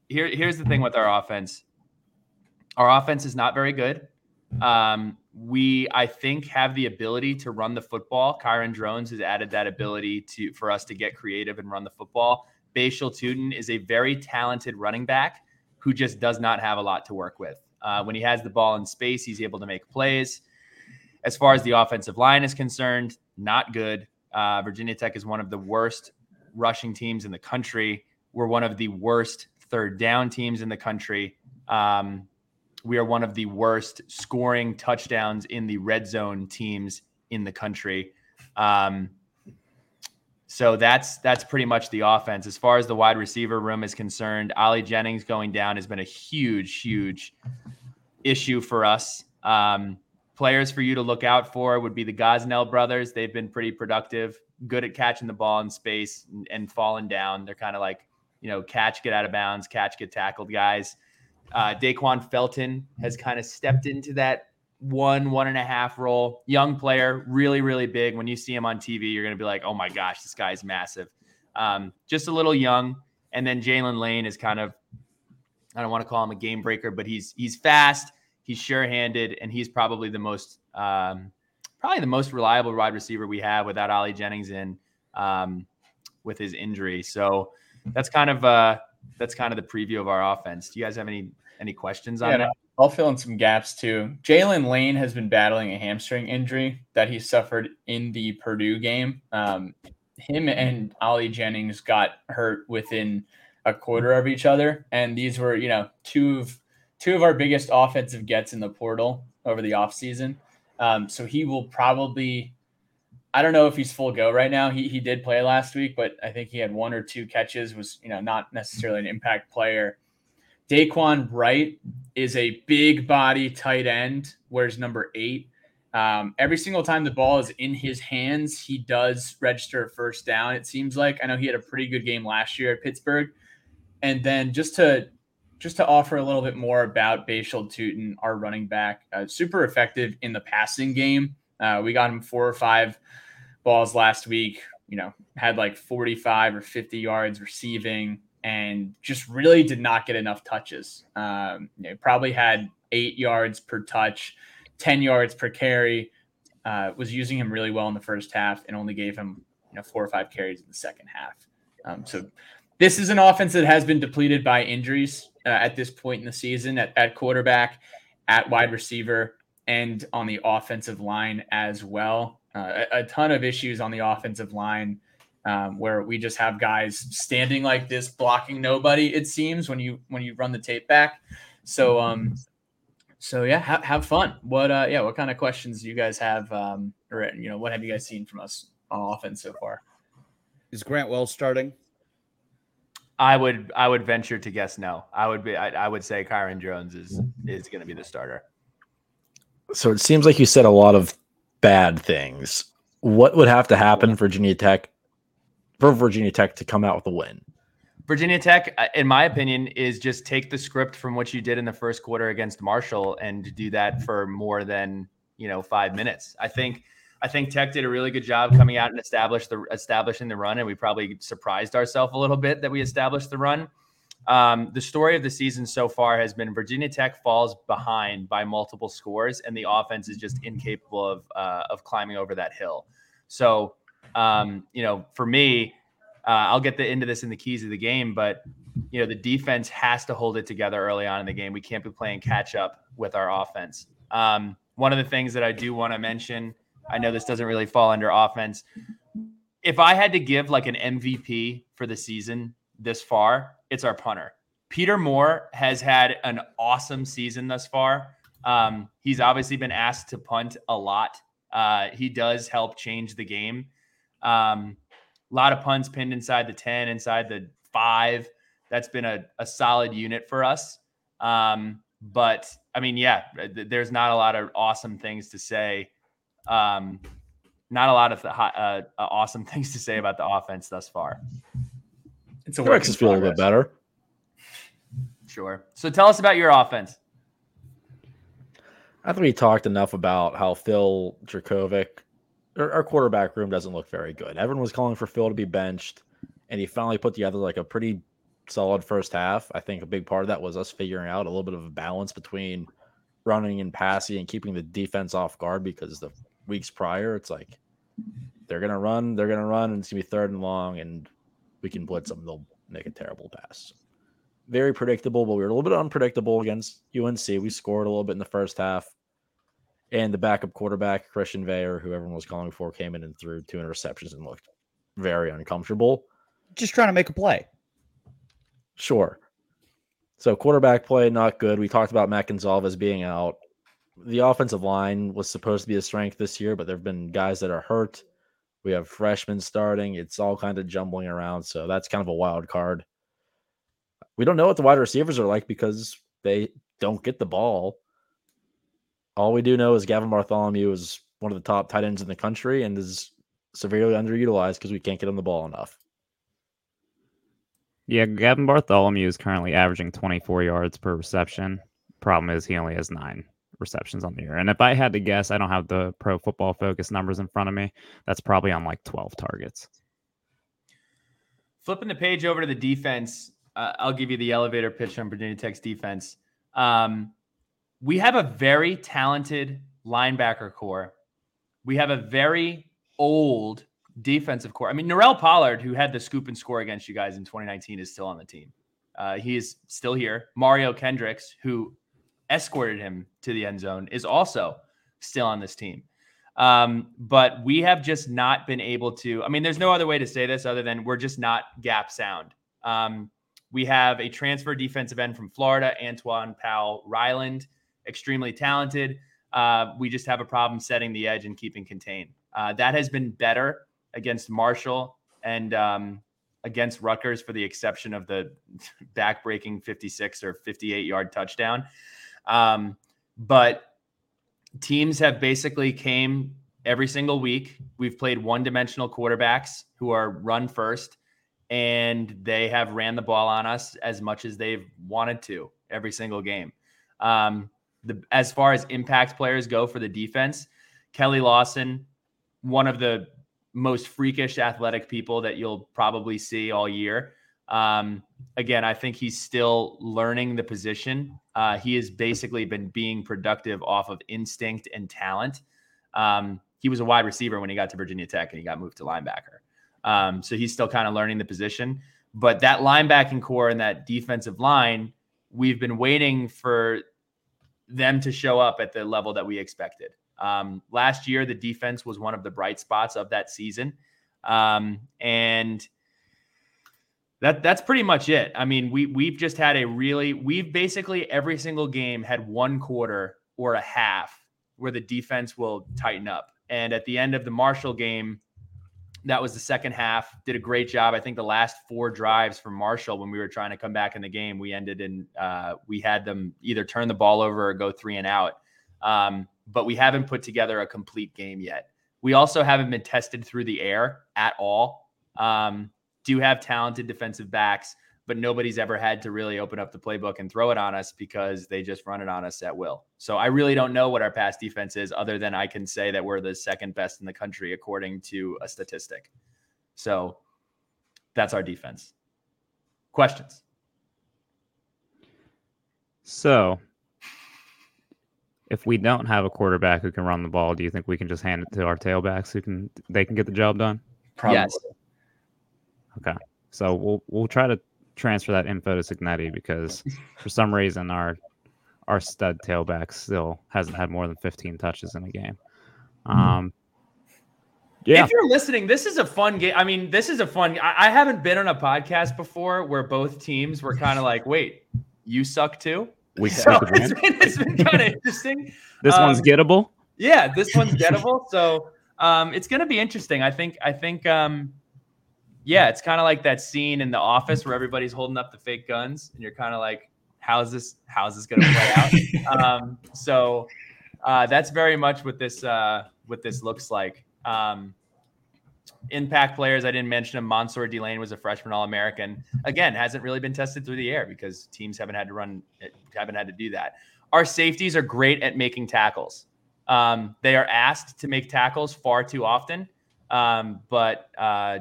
Speaker 1: Here, here's the thing with our offense. Our offense is not very good. Um, we, I think, have the ability to run the football. Kyron Drones has added that ability to for us to get creative and run the football. Bhayshul Tuten is a very talented running back who just does not have a lot to work with. Uh, when he has the ball in space, he's able to make plays. As far as the offensive line is concerned, not good. Uh, Virginia Tech is one of the worst rushing teams in the country. We're one of the worst third down teams in the country. Um, we are one of the worst scoring touchdowns in the red zone teams in the country. Um, so that's that's pretty much the offense. As far as the wide receiver room is concerned, Ali Jennings going down has been a huge, huge issue for us. Um, players for you to look out for would be the Gosnell brothers. They've been pretty productive, good at catching the ball in space and, and falling down. They're kind of like, you know, catch, get out of bounds, catch, get tackled guys. Uh, Da'Quan Felton has kind of stepped into that one, one and a half role. Young player, really, really big. When you see him on TV, you're going to be like, oh my gosh, this guy's massive. Um, just a little young. And then Jaylin Lane is kind of, I don't want to call him a game breaker, but he's he's fast, he's sure-handed, and he's probably the most um, probably the most reliable wide receiver we have without Ali Jennings in um, with his injury. So that's kind of uh, that's kind of the preview of our offense. Do you guys have any any questions on
Speaker 5: yeah,
Speaker 1: that?
Speaker 5: I'll fill in some gaps too. Jaylin Lane has been battling a hamstring injury that he suffered in the Purdue game. Um, him and Ali Jennings got hurt within a quarter of each other, and these were, you know, two of two of our biggest offensive gets in the portal over the offseason. Um, so he will probably, I don't know if he's full go right now. He, he did play last week, but I think he had one or two catches, was, you know, not necessarily an impact player. Dae'Quan Wright is a big body tight end, whereas number eight. Um, every single time the ball is in his hands, he does register a first down. It seems like I know he had a pretty good game last year at Pittsburgh. And then just to just to offer a little bit more about Bhayshul Tuten, our running back, uh, super effective in the passing game. Uh, we got him four or five balls last week. You know, had like 45 or 50 yards receiving, and just really did not get enough touches. Um, you know, probably had eight yards per touch, 10 yards per carry. Uh, was using him really well in the first half, and only gave him you know four or five carries in the second half. Um, so this is an offense that has been depleted by injuries uh, at this point in the season at, at quarterback, at wide receiver, and on the offensive line as well. Uh, a, a, ton of issues on the offensive line um, where we just have guys standing like this, blocking nobody. It seems when you when you run the tape back. So um, so yeah, have, have fun. What uh, yeah, what kind of questions do you guys have? Um, or you know, what have you guys seen from us on offense so far?
Speaker 2: Is Grant Wells starting?
Speaker 1: I would I would venture to guess no. I would be I, I would say Kyron Drones is is going to be the starter.
Speaker 4: So it seems like you said a lot of bad things. What would have to happen for Virginia Tech for Virginia Tech to come out with a win?
Speaker 1: Virginia Tech, uh, in my opinion, is just take the script from what you did in the first quarter against Marshall and do that for more than you know five minutes. I think I think Tech did a really good job coming out and establish the establishing the run, and we probably surprised ourselves a little bit that we established the run. Um, the story of the season so far has been Virginia Tech falls behind by multiple scores, and the offense is just incapable of uh, of climbing over that hill. So, um, you know, for me, uh, I'll get the, into this in the keys of the game, but you know, the defense has to hold it together early on in the game. We can't be playing catch up with our offense. Um, one of the things that I do want to mention I know this doesn't really fall under offense. If I had to give like an MVP for the season this far, it's our punter. Peter Moore has had an awesome season thus far. Um, he's obviously been asked to punt a lot. Uh, he does help change the game. Um, a lot of punts pinned inside the 10, inside the five. That's been a, a solid unit for us. Um, but I mean, yeah, there's not a lot of awesome things to say um, not a lot of the, uh, uh, awesome things to say about the offense thus far.
Speaker 4: It's a work. feel a little bit better.
Speaker 1: Sure. So tell us about your offense.
Speaker 4: I think we talked enough about how Phil Jurkovec, our quarterback room doesn't look very good. Everyone was calling for Phil to be benched, and he finally put together like a pretty solid first half. I think a big part of that was us figuring out a little bit of a balance between running and passing and keeping the defense off guard because the weeks prior, it's like they're gonna run, they're gonna run, and it's gonna be third and long, and we can blitz them. They'll make a terrible pass. Very predictable, but we were a little bit unpredictable against UNC. We scored a little bit in the first half. And the backup quarterback, Christian Veilleux, who everyone was calling for, came in and threw two interceptions and looked very uncomfortable.
Speaker 2: Just trying to make a play.
Speaker 4: Sure. So quarterback play, not good. We talked about Matt Goncalves being out the offensive line was supposed to be a strength this year, but there have been guys that are hurt. We have freshmen starting. It's all kind of jumbling around. So that's kind of a wild card. We don't know what the wide receivers are like because they don't get the ball. All we do know is Gavin Bartholomew is one of the top tight ends in the country and is severely underutilized because we can't get him the ball enough.
Speaker 3: Yeah, Gavin Bartholomew is currently averaging 24 yards per reception. Problem is, he only has nine receptions on the year. And if I had to guess, I don't have the pro football focus numbers in front of me. That's probably on like 12 targets.
Speaker 1: Flipping the page over to the defense, uh, I'll give you the elevator pitch on Virginia Tech's defense. Um, we have a very talented linebacker core. We have a very old defensive core. I mean, Norell Pollard, who had the scoop and score against you guys in 2019, is still on the team. Uh, he is still here. Mario Kendricks, who escorted him to the end zone is also still on this team. Um, but we have just not been able to. I mean, there's no other way to say this other than we're just not gap sound. Um, we have a transfer defensive end from Florida, Antwaun Powell-Ryland, extremely talented. Uh, we just have a problem setting the edge and keeping contained. Uh, that has been better against Marshall and um, against Rutgers, for the exception of the backbreaking 56 or 58 yard touchdown. Um, but teams have basically came every single week. We've played one dimensional quarterbacks who are run first, and they have ran the ball on us as much as they've wanted to every single game. Um, the, as far as impact players go for the defense, Keli Lawson, one of the most freakish athletic people that you'll probably see all year. Um, again, I think he's still learning the position. Uh, he has basically been being productive off of instinct and talent. Um, he was a wide receiver when he got to Virginia Tech and he got moved to linebacker. Um, so he's still kind of learning the position. But that linebacking corps and that defensive line, we've been waiting for them to show up at the level that we expected. Um, last year, the defense was one of the bright spots of that season. Um, and that that's pretty much it. I mean, we we've just had a really we've basically every single game had one quarter or a half where the defense will tighten up. And at the end of the Marshall game, that was the second half. Did a great job. I think the last four drives for Marshall when we were trying to come back in the game, we ended in uh, we had them either turn the ball over or go three and out. Um, but we haven't put together a complete game yet. We also haven't been tested through the air at all. Um, do have talented defensive backs, but nobody's ever had to really open up the playbook and throw it on us because they just run it on us at will. So I really don't know what our pass defense is, other than I can say that we're the second best in the country according to a statistic. So that's our defense. Questions?
Speaker 3: So, if we don't have a quarterback who can run the ball, do you think we can just hand it to our tailbacks who can they can get the job done?
Speaker 5: Probably.
Speaker 1: Yes.
Speaker 3: Okay. So we'll we'll try to transfer that info to Cignetti because for some reason our our stud tailback still hasn't had more than 15 touches in a game. Um yeah.
Speaker 1: If you're listening, this is a fun game. I mean, this is a fun. I, I haven't been on a podcast before where both teams were kind of like, "Wait, you suck too."
Speaker 3: We,
Speaker 1: So
Speaker 3: we
Speaker 1: it's been, it's been kind of interesting.
Speaker 3: This one's
Speaker 1: um,
Speaker 3: gettable.
Speaker 1: Yeah, this one's gettable. So um, it's going to be interesting. I think. I think. Um, yeah, it's kind of like that scene in The Office where everybody's holding up the fake guns, and you're kind of like, "How's this? How's this going to play out?" um, so uh, that's very much what this uh, what this looks like. Um, impact players, I didn't mention him. Mansoor Delane was a freshman All American. Again, hasn't really been tested through the air because teams haven't had to run, haven't had to do that. Our safeties are great at making tackles. Um, they are asked to make tackles far too often, um, but uh,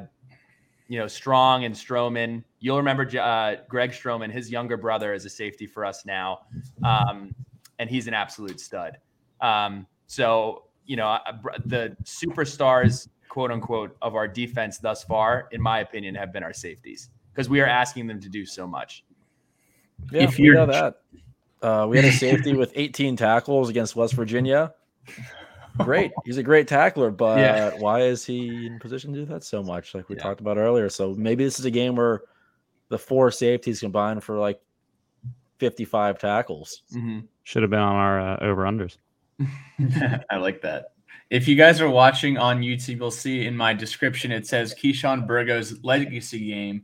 Speaker 1: you know, Strong and Stroman. You'll remember uh, Greg Stroman, his younger brother, is a safety for us now, um, and he's an absolute stud. Um, so you know, uh, the superstars, quote unquote, of our defense thus far, in my opinion, have been our safeties because we are asking them to do so much.
Speaker 4: Yeah,
Speaker 5: If you're-
Speaker 4: know that. Uh, we had a safety with 18 tackles against West Virginia. Great. He's a great tackler, but
Speaker 5: Yeah.
Speaker 4: why is he in position to do that so much, like we
Speaker 1: Yeah.
Speaker 4: talked about earlier? So maybe this is a game where the four safeties combined for like 55 tackles.
Speaker 3: Should have been on our uh, over unders.
Speaker 5: I like that. If you guys are watching on YouTube, you'll see in my description it says Keyshawn Burgos legacy game.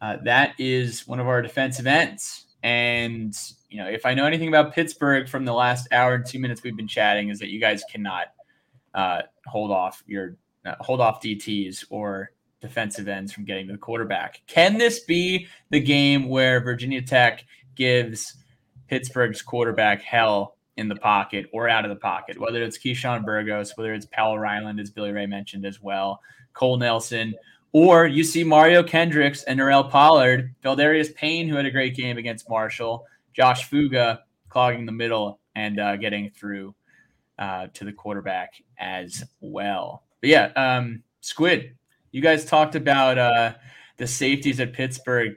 Speaker 5: Uh, that is one of our defensive ends. And you know, if I know anything about Pittsburgh from the last hour and two minutes we've been chatting, is that you guys cannot uh, hold off your uh, hold off DTs or defensive ends from getting the quarterback. Can this be the game where Virginia Tech gives Pittsburgh's quarterback hell in the pocket or out of the pocket, whether it's Keyshawn Burgos, whether it's Powell Ryland, as Billy Ray mentioned as well, Cole Nelson, or you see Mario Kendricks and Norell Pollard, Pheldarius Payne, who had a great game against Marshall, Josh Fuga clogging the middle and uh, getting through uh, to the quarterback as well. But yeah, um, Squid, you guys talked about uh, the safeties at Pittsburgh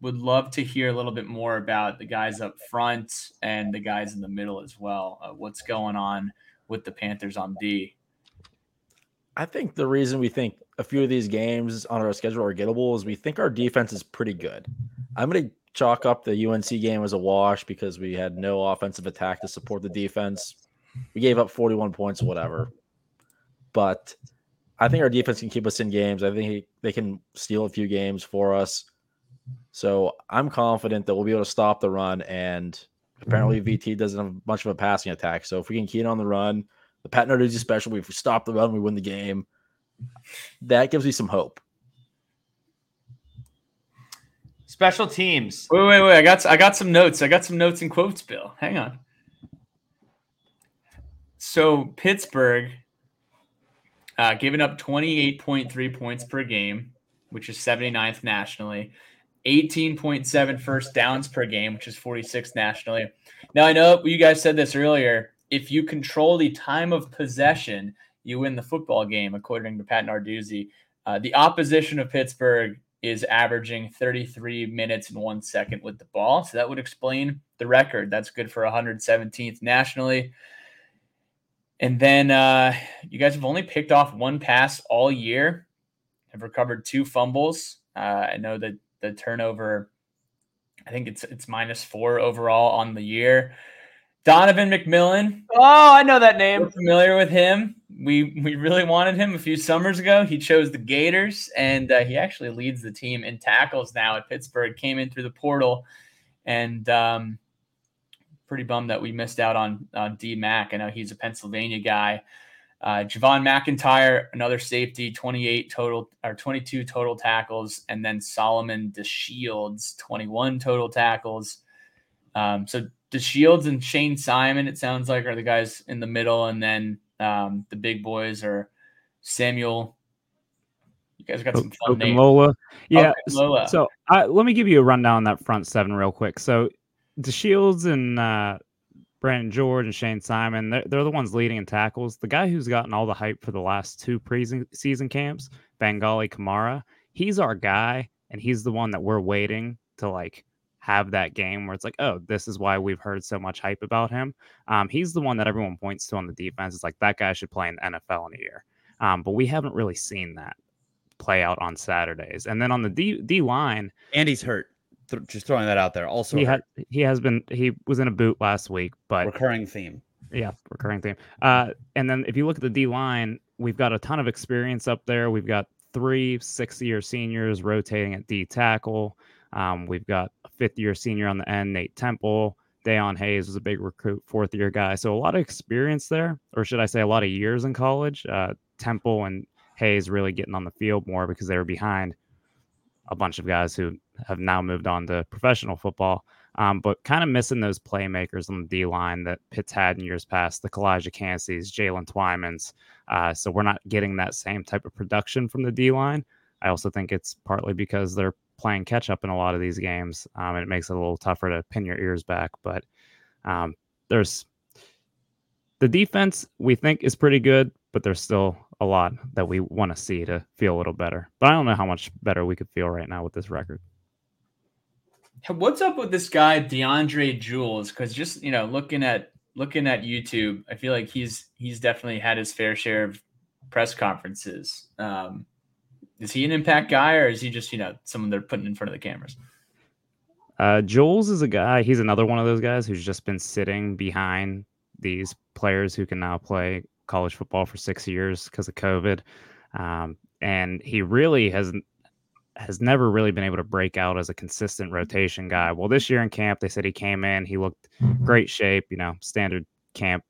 Speaker 5: would love to hear a little bit more about the guys up front and the guys in the middle as well. Uh, what's going on with the Panthers on D?
Speaker 4: I think the reason we think a few of these games on our schedule are gettable is we think our defense is pretty good. I'm gonna chalk up the UNC game as a wash because we had no offensive attack to support the defense. We gave up 41 points, whatever. But I think our defense can keep us in games. I think they can steal a few games for us. So I'm confident that we'll be able to stop the run. And apparently, mm-hmm. VT doesn't have much of a passing attack. So if we can key in on the run, the Pat Narduzzi special, if we stop the run, we win the game. That gives me some hope.
Speaker 1: Special teams.
Speaker 5: Wait, wait, wait. I got I got some notes. I got some notes and quotes, Bill. Hang on. So Pittsburgh uh, giving up 28.3 points per game, which is 79th nationally. 18.7 first downs per game, which is 46th nationally. Now I know you guys said this earlier. If you control the time of possession, you win the football game, according to Pat Narduzzi. Uh, the opposition of Pittsburgh is averaging 33 minutes and one second with the ball. So that would explain the record. That's good for 117th nationally. And then uh, you guys have only picked off one pass all year, have recovered two fumbles. Uh, I know that the turnover, I think it's it's minus four overall on the year. Donovan McMillon.
Speaker 1: Oh, I know that name.
Speaker 5: We're familiar with him. We we really wanted him a few summers ago. He chose the Gators, and uh, he actually leads the team in tackles now at Pittsburgh. Came in through the portal, and um, pretty bummed that we missed out on on D Mac. I know he's a Pennsylvania guy. Uh, Javon McIntyre, another safety, 28 total or 22 total tackles, and then Solomon DeShields, 21 total tackles. Um, so DeShields and Shane Simon, it sounds like, are the guys in the middle, and then um, the big boys are Samuel. You guys got some fun names.
Speaker 3: Lola. Yeah. Lola. So, so let me give you a rundown on that front seven real quick. So the Shields and uh, Brandon George and Shane Simon, they're, they're the ones leading in tackles. The guy who's gotten all the hype for the last two preseason camps, Bangally Kamara, he's our guy, and he's the one that we're waiting to like have that game where it's like, oh, this is why we've heard so much hype about him. Um, he's the one that everyone points to on the defense. It's like that guy should play in the NFL in a year. Um, but we haven't really seen that play out on Saturdays. And then on the D D line,
Speaker 2: Andy's hurt th- just throwing that out there. Also,
Speaker 3: he had he has been he was in a boot last week, but
Speaker 2: recurring theme.
Speaker 3: Yeah, recurring theme. Uh, and then if you look at the D line, we've got a ton of experience up there. We've got three six year seniors rotating at D tackle. Um, we've got a fifth year senior on the end, Nate Temple. Dayon Hayes was a big recruit, fourth year guy. So a lot of experience there, or should I say, a lot of years in college. Uh, Temple and Hayes really getting on the field more because they were behind a bunch of guys who have now moved on to professional football. Um, but kind of missing those playmakers on the D line that Pitt's had in years past, the Calijah Kanceys, Jalen Twymans. Uh, so we're not getting that same type of production from the D line. I also think it's partly because they're playing catch up in a lot of these games, um, and it makes it a little tougher to pin your ears back. But um, there's the defense we think is pretty good, but there's still a lot that we want to see to feel a little better. But I don't know how much better we could feel right now with this record.
Speaker 5: What's up with this guy DeAndre Jules? Because just you know, looking at looking at YouTube, I feel like he's he's definitely had his fair share of press conferences. Um, is he an impact guy, or is he just you know someone they're putting in front of the cameras?
Speaker 3: Uh, Jules is a guy. He's another one of those guys who's just been sitting behind these players who can now play college football for six years because of COVID, um, and he really has has never really been able to break out as a consistent rotation guy. Well, this year in camp, they said he came in, he looked great shape, you know, standard camp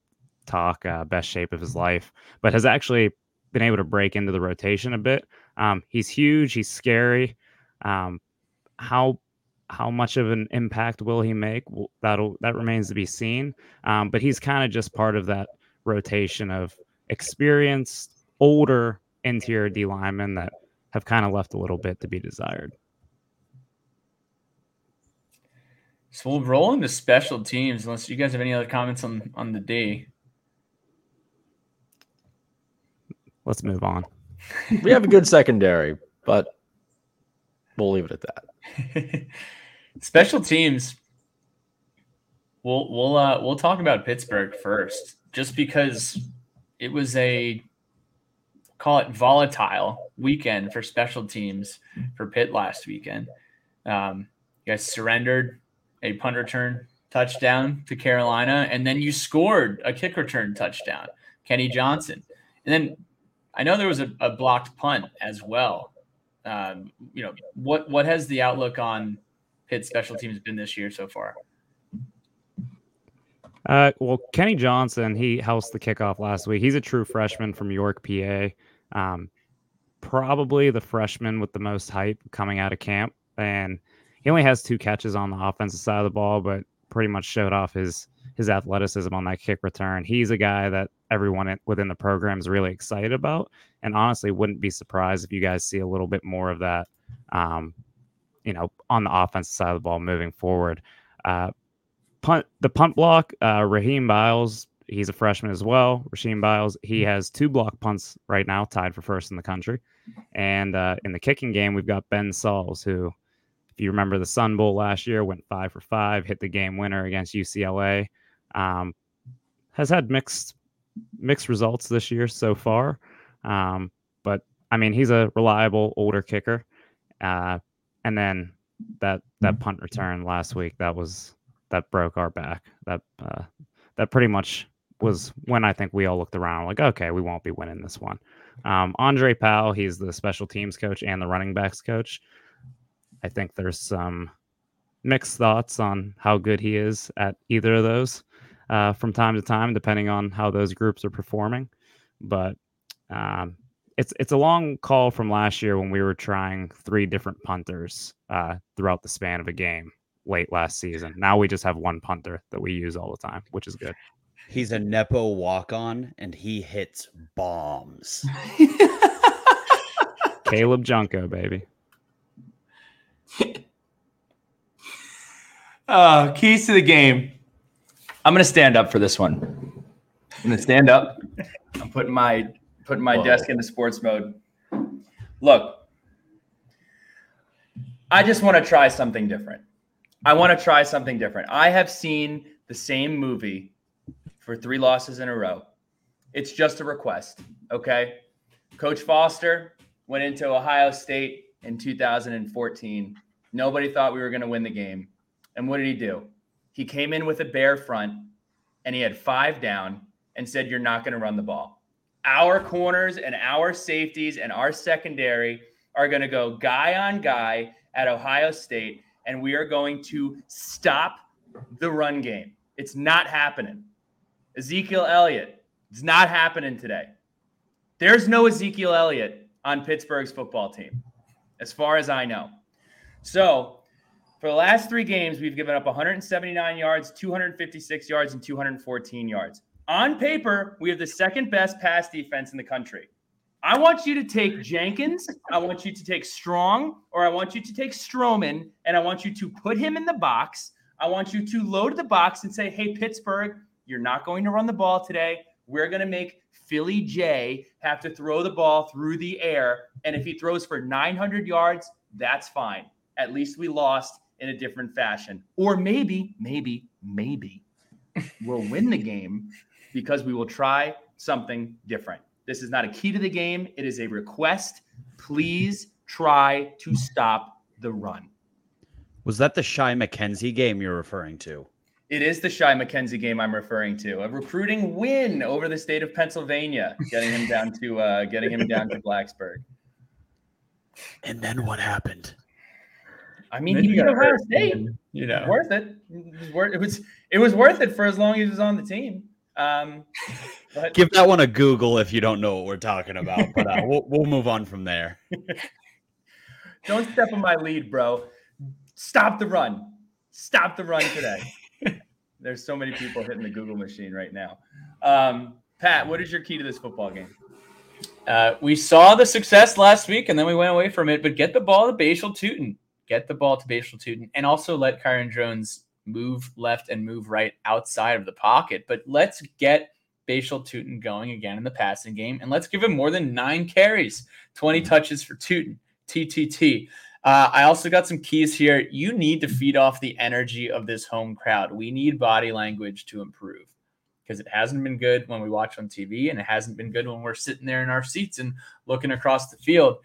Speaker 3: talk, uh, best shape of his life, but has actually been able to break into the rotation a bit. Um, he's huge, he's scary. Um, how how much of an impact will he make? That'll that remains to be seen. Um, but he's kind of just part of that rotation of experienced, older interior D linemen that have kind of left a little bit to be desired.
Speaker 5: So we'll roll into special teams unless you guys have any other comments on on the D.
Speaker 3: Let's move on.
Speaker 4: we have a good secondary, but we'll leave it at that.
Speaker 5: special teams. We'll we'll uh, we'll talk about Pittsburgh first, just because it was a call it volatile weekend for special teams for Pitt last weekend. Um, You guys surrendered a punt return touchdown to Carolina, and then you scored a kick return touchdown, Kenny Johnson. And then I know there was a, a blocked punt as well. Um, you know, what what has the outlook on Pitt special teams been this year so far?
Speaker 3: Uh, well, Kenny Johnson, he housed the kickoff last week. He's a true freshman from York, PA. Um, probably the freshman with the most hype coming out of camp. And he only has two catches on the offensive side of the ball, but pretty much showed off his his athleticism on that kick return. He's a guy that everyone within the program is really excited about, and honestly, wouldn't be surprised if you guys see a little bit more of that, um, you know, on the offensive side of the ball moving forward. Uh, punt the punt block, uh, Rasheem Biles. He's a freshman as well. Rasheem Biles. He has two block punts right now, tied for first in the country. And uh, in the kicking game, we've got Ben Sauls, who if you remember the Sun Bowl last year, went five for five, hit the game winner against UCLA. Um, has had mixed mixed results this year so far, um, but I mean he's a reliable older kicker. Uh, and then that that punt return last week that was that broke our back. That uh, that pretty much was when I think we all looked around like, okay, we won't be winning this one. Um, Andre Powell, he's the special teams coach and the running backs coach. I think there's some mixed thoughts on how good he is at either of those uh, from time to time, depending on how those groups are performing. But um, it's it's a long call from last year when we were trying three different punters uh, throughout the span of a game late last season. Now we just have one punter that we use all the time, which is good.
Speaker 2: He's a Nepo walk on and he hits bombs.
Speaker 3: Caleb Junko, baby.
Speaker 1: uh, keys to the game. I'm gonna stand up for this one. I'm gonna stand up. I'm putting my putting my Whoa. desk into sports mode. Look, I just want to try something different. I want to try something different. I have seen the same movie for three losses in a row. It's just a request. Okay. Coach Foster went into Ohio State in 2014 Nobody thought we were going to win the game. And what did he do? He came in with a bear front and he had five down and said, You're not going to run the ball. Our corners and our safeties and our secondary are going to go guy on guy at Ohio State, and we are going to stop the run game. It's not happening. Ezekiel Elliott, it's not happening today. There's no Ezekiel Elliott on Pittsburgh's football team, as far as I know. So for the last three games, we've given up 179 yards, 256 yards, and 214 yards. On paper, we have the second best pass defense in the country. I want you to take Jenkins, I want you to take Strong, or I want you to take Stroman, and I want you to put him in the box. I want you to load the box and say, hey, Pittsburgh, you're not going to run the ball today. We're going to make Philly J have to throw the ball through the air. And if he throws for 900 yards, that's fine at least we lost in a different fashion. Or maybe, maybe, maybe we'll win the game because we will try something different. This is not a key to the game, it is a request. Please try to stop the run.
Speaker 2: Was that the Shai McKenzie game you're referring to?
Speaker 1: It is the Shai McKenzie game I'm referring to. A recruiting win over the state of Pennsylvania, getting him down to uh, getting him down to Blacksburg.
Speaker 2: And then what happened?
Speaker 1: I mean, he beat Ohio State. You know, worth it. It was worth it was it was worth it for as long as he was on the team. Um,
Speaker 2: but... Give that one a Google if you don't know what we're talking about. But uh, we'll we'll move on from there.
Speaker 1: don't step on my lead, bro. Stop the run. Stop the run today. There's so many people hitting the Google machine right now. Um, Pat, what is your key to this football game?
Speaker 5: Uh, we saw the success last week and then we went away from it, but get the ball to Bhayshul Tuten get the ball to Bhayshul Tuten, and also let Kyron Drones move left and move right outside of the pocket. But let's get Bhayshul Tuten going again in the passing game, and let's give him more than nine carries, 20 mm-hmm. touches for Tuten, TTT. Uh, I also got some keys here. You need to feed off the energy of this home crowd. We need body language to improve because it hasn't been good when we watch on TV and it hasn't been good when we're sitting there in our seats and looking across the field.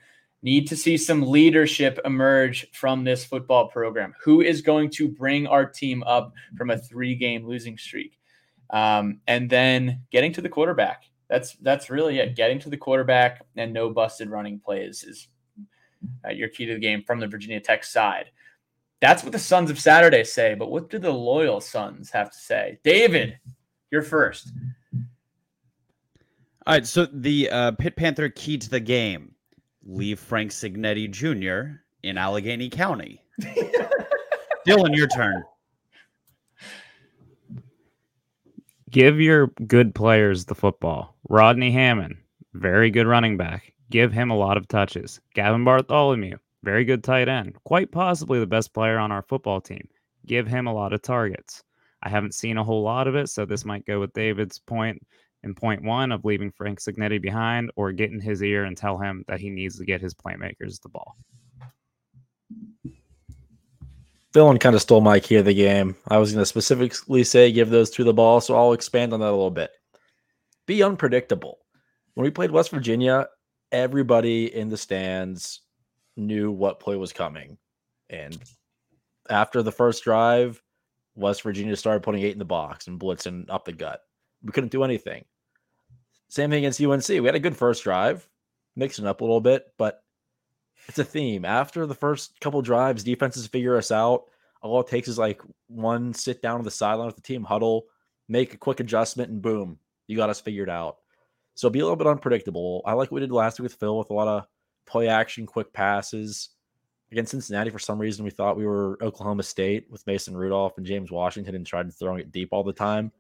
Speaker 5: Need to see some leadership emerge from this football program. Who is going to bring our team up from a three game losing streak? Um, and then getting to the quarterback. That's that's really it. Getting to the quarterback and no busted running plays is uh, your key to the game from the Virginia Tech side. That's what the Sons of Saturday say, but what do the loyal Sons have to say? David, you're first.
Speaker 2: All right, so the uh, Pitt Panther key to the game: leave Frank Cignetti Jr. in Allegheny County. Dylan, your turn.
Speaker 3: Give your good players the football. Rodney Hammond, very good running back. Give him a lot of touches. Gavin Bartholomew, very good tight end. Quite possibly the best player on our football team. Give him a lot of targets. I haven't seen a whole lot of it, so this might go with David's point in point one of leaving Frank Cignetti behind or get in his ear and tell him that he needs to get his playmakers the ball.
Speaker 4: Dylan kind of stole my key of the game. I was going to specifically say give those two the ball, so I'll expand on that a little bit. Be unpredictable. When we played West Virginia, everybody in the stands knew what play was coming. And after the first drive, West Virginia started putting eight in the box and blitzing up the gut. We couldn't do anything. Same thing against UNC. We had a good first drive, mixing up a little bit, but it's a theme. After the first couple drives, defenses figure us out. All it takes is like one sit down on the sideline with the team huddle, make a quick adjustment, and boom, you got us figured out. So be a little bit unpredictable. I like what we did last week with Phil with a lot of play action, quick passes. Against Cincinnati, for some reason, we thought we were Oklahoma State with Mason Rudolph and James Washington and tried throwing it deep all the time.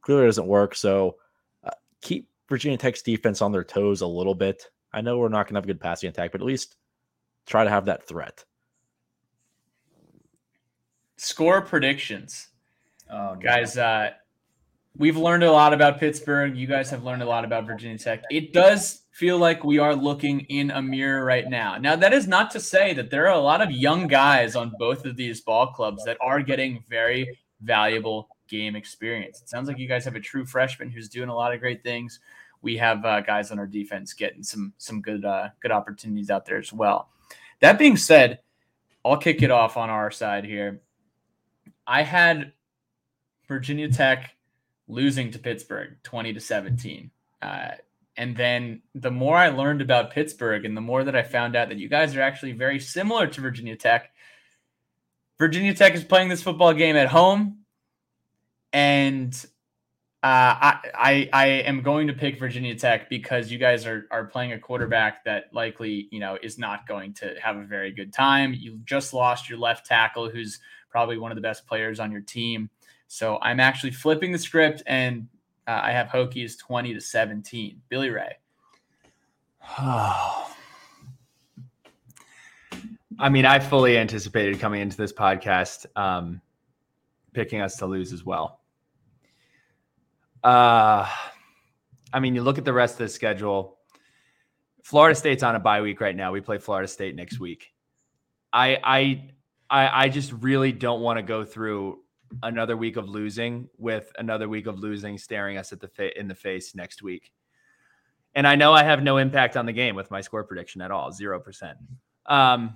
Speaker 4: Clearly, doesn't work. So uh, keep Virginia Tech's defense on their toes a little bit. I know we're not going to have a good passing attack, but at least try to have that threat.
Speaker 5: Score predictions.
Speaker 1: Oh,
Speaker 5: Guys, uh, we've learned a lot about Pittsburgh. You guys have learned a lot about Virginia Tech. It does feel like we are looking in a mirror right now. Now, that is not to say that there are a lot of young guys on both of these ball clubs that are getting very valuable game experience. It sounds like you guys have a true freshman who's doing a lot of great things. We have uh, guys on our defense getting some some good uh, good opportunities out there as well. That being said, I'll kick it off on our side here. I had Virginia Tech losing to Pittsburgh 20 to 17. Uh, and then the more I learned about Pittsburgh and the more that I found out that you guys are actually very similar to Virginia Tech, Virginia Tech is playing this football game at home. And uh, I, I am going to pick Virginia Tech because you guys are are playing a quarterback that likely you know is not going to have a very good time. You just lost your left tackle, who's probably one of the best players on your team. So I'm actually flipping the script, and uh, I have Hokies twenty to seventeen. Billy Ray.
Speaker 1: I mean, I fully anticipated coming into this podcast um, picking us to lose as well. Uh, I mean, you look at the rest of the schedule. Florida State's on a bye week right now. We play Florida State next week. I I I, I just really don't want to go through another week of losing with another week of losing staring us at the fa- in the face next week. And I know I have no impact on the game with my score prediction at all, zero percent. Um,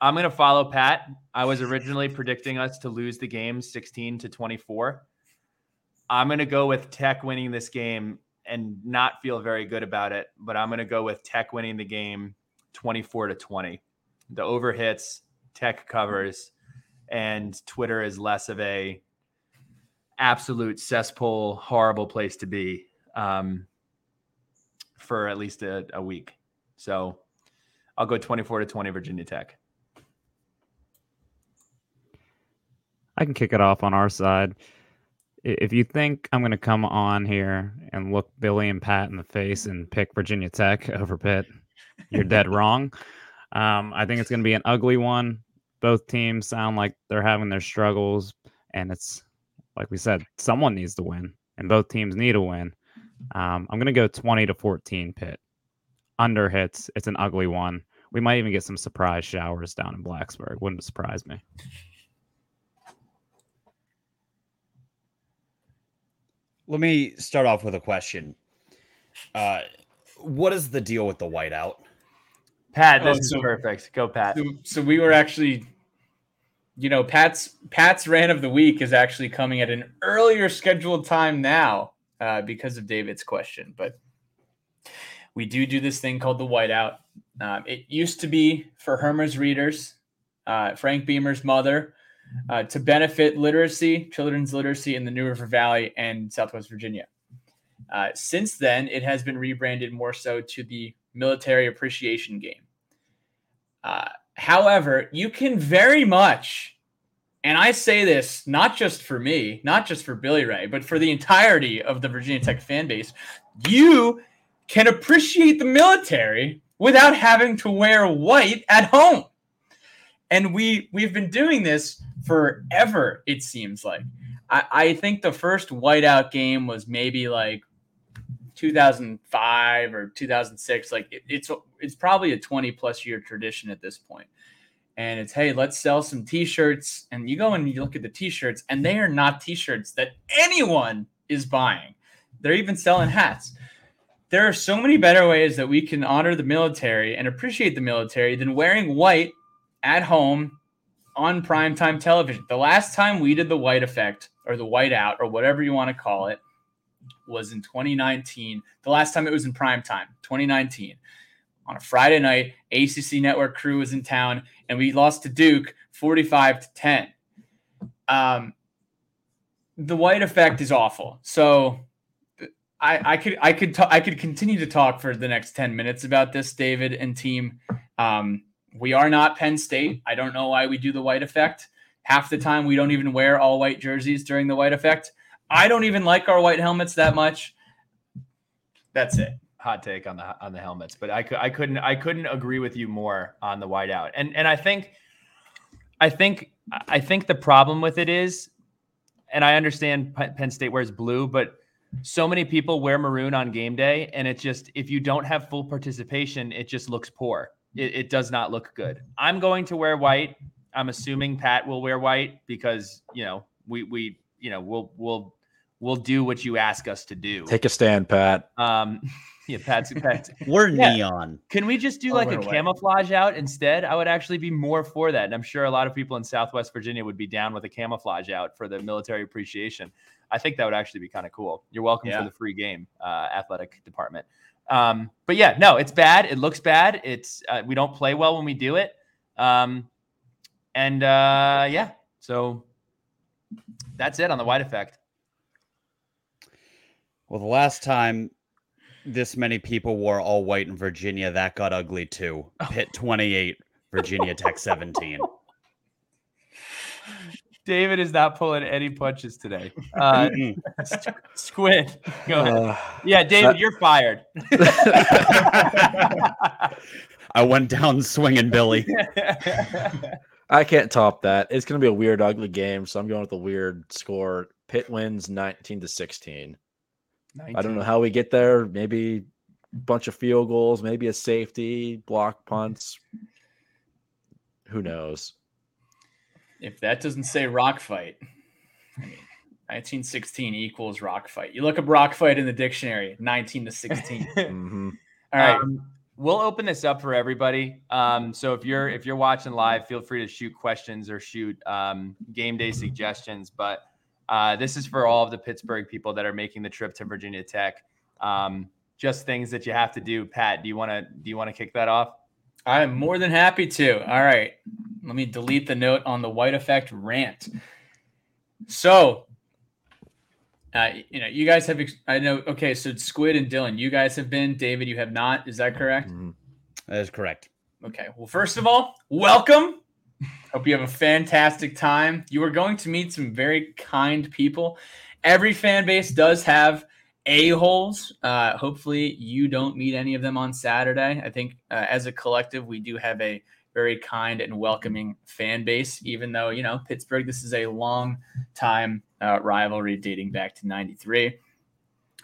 Speaker 1: I'm going to follow Pat. I was originally predicting us to lose the game 16 to 24. I'm going to go with Tech winning this game and not feel very good about it, but I'm going to go with Tech winning the game 24 to 20. The over hits, Tech covers, and Twitter is less of a absolute cesspool, horrible place to be um, for at least a, a week. So I'll go 24 to 20 Virginia Tech.
Speaker 3: I can kick it off on our side. If you think I'm going to come on here and look Billy and Pat in the face and pick Virginia Tech over Pitt, you're dead wrong. Um, I think it's going to be an ugly one. Both teams sound like they're having their struggles, and it's like we said, someone needs to win, and both teams need a win. Um, I'm going to go 20 to 14 Pitt. Under hits. It's an ugly one. We might even get some surprise showers down in Blacksburg. Wouldn't surprise me.
Speaker 2: Let me start off with a question. Uh, what is the deal with the whiteout?
Speaker 1: Pat, this
Speaker 5: Oh,
Speaker 1: is perfect. Go, Pat.
Speaker 5: So, so we were actually, you know, Pat's Pat's rant of the week is actually coming at an earlier scheduled time now uh, because of David's question. But we do do this thing called the whiteout. Um, it used to be for Herma's readers, uh, Frank Beamer's mother, uh, to benefit literacy, children's literacy in the New River Valley and Southwest Virginia. Uh, since then, it has been rebranded more so to the Military Appreciation Game. Uh, however, you can very much, and I say this not just for me, not just for Billy Ray, but for the entirety of the Virginia Tech fan base, you can appreciate the military without having to wear white at home. And we we've been doing this forever, it seems like. I, I think the first whiteout game was maybe like 2005 or 2006 like it, it's it's probably a 20 plus year tradition at this point. And it's hey let's sell some t-shirts. And you go and you look at the t-shirts and they are not t-shirts that anyone is buying. They're even selling hats. There are so many better ways that we can honor the military and appreciate the military than wearing white at home on primetime television the last time we did the white effect or the white out or whatever you want to call it was in 2019. The last time it was in primetime, 2019. On a Friday night, ACC Network crew was in town, and we lost to Duke 45 to 10. Um, the white effect is awful. So I, I could I could ta- I could continue to talk for the next 10 minutes about this, David and team. Um, we are not Penn State. I don't know why we do the white effect. Half the time, we don't even wear all white jerseys during the white effect. I don't even like our white helmets that much. That's it.
Speaker 1: hot take on the on the helmets, but I could I couldn't I couldn't agree with you more on the whiteout. And and I think I think I think the problem with it is, and I understand Penn State wears blue, but so many people wear maroon on game day, and it just if you don't have full participation, it just looks poor. It, it does not look good. I'm going to wear white. I'm assuming Pat will wear white because you know we we you know we'll we'll we'll do what you ask us to do.
Speaker 4: Take a stand, Pat.
Speaker 1: Um, yeah, Pat's, Pat's.
Speaker 2: We're
Speaker 1: Yeah.
Speaker 2: neon.
Speaker 1: Can we just do
Speaker 5: I'll
Speaker 1: like a
Speaker 5: wear white.
Speaker 1: camouflage out instead? I would actually be more for that. And I'm sure a lot of people in Southwest Virginia would be down with a camouflage out for the military appreciation. I think that would actually be kind of cool. You're welcome
Speaker 5: Yeah.
Speaker 1: for the free game, uh, athletic department. Um, but yeah, no, it's bad. It looks bad. It's uh, we don't play well when we do it. Um, and uh, yeah, so that's it on the white effect.
Speaker 2: Well, the last time this many people wore all white in Virginia, that got ugly too. Pitt 28, Virginia Tech 17.
Speaker 1: David is not pulling any punches today. Uh, Squid, go ahead.
Speaker 4: Uh,
Speaker 1: Yeah, David, you're fired.
Speaker 2: I went down swinging, Billy.
Speaker 4: I can't top that. It's going to be a weird, ugly game, so I'm going with a weird score. Pitt wins 19 to 16. I don't know how we get there. Maybe a bunch of field goals, maybe a safety, block punts. Who knows?
Speaker 5: If that doesn't say rock fight, I mean, 1916 equals rock fight. You look up rock fight in the dictionary, 19 to 16.
Speaker 4: hmm
Speaker 5: All right.
Speaker 1: Um, we'll open this up for everybody. Um, so if you're if you're watching live, feel free to shoot questions or shoot um, game day suggestions. But uh, this is for all of the Pittsburgh people that are making the trip to Virginia Tech. Um, just things that you have to do. Pat, do you want to do you want to kick that off?
Speaker 5: I'm more than happy to. All right. Let me delete the note on the white effect rant. So, uh, you know, you guys have, ex- I know, okay, so Squid and Dylan, you guys have been. David, you have not. Is that correct?
Speaker 4: Mhm.
Speaker 2: That is correct.
Speaker 5: Okay. Well, first of all, welcome. Hope you have a fantastic time. You are going to meet some very kind people. Every fan base does have a-holes. Uh, hopefully, you don't meet any of them on Saturday. I think uh, as a collective, we do have a very kind and welcoming fan base, even though, you know, Pittsburgh, this is a long time uh, rivalry dating back to 93.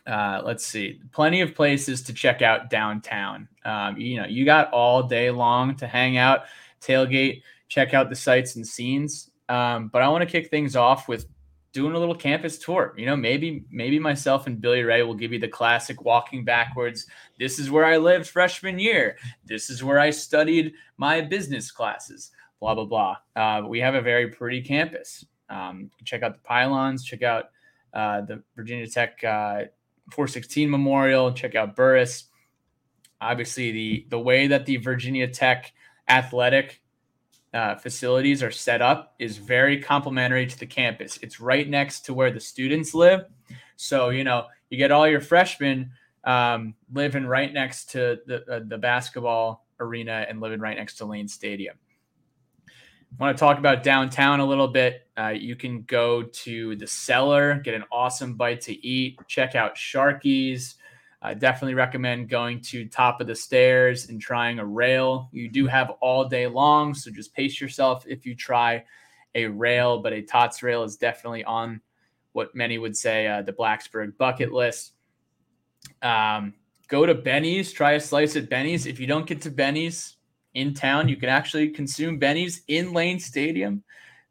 Speaker 5: Uh, let's see, plenty of places to check out downtown. Um, you know, you got all day long to hang out, tailgate, check out the sights and scenes. Um, but I want to kick things off with doing a little campus tour. You know, maybe maybe myself and Billy Ray will give you the classic walking backwards. This is where I lived freshman year. This is where I studied my business classes. Blah blah blah. Uh, we have a very pretty campus. Um, check out the pylons. Check out uh, the Virginia Tech uh, 416 Memorial. Check out Burruss. Obviously, the the way that the Virginia Tech athletic uh, facilities are set up is very complementary to the campus. It's right next to where the students live. So, you know, you get all your freshmen um, living right next to the, uh, the basketball arena and living right next to Lane Stadium. Want to talk about downtown a little bit? Uh, you can go to the cellar, get an awesome bite to eat, check out Sharky's, I definitely recommend going to top of the stairs and trying a rail. You do have all day long, so just pace yourself if you try a rail, but a TOTS rail is definitely on what many would say uh, the Blacksburg bucket list. Um, go to Benny's, try a slice at Benny's. If you don't get to Benny's in town, you can actually consume Benny's in Lane Stadium.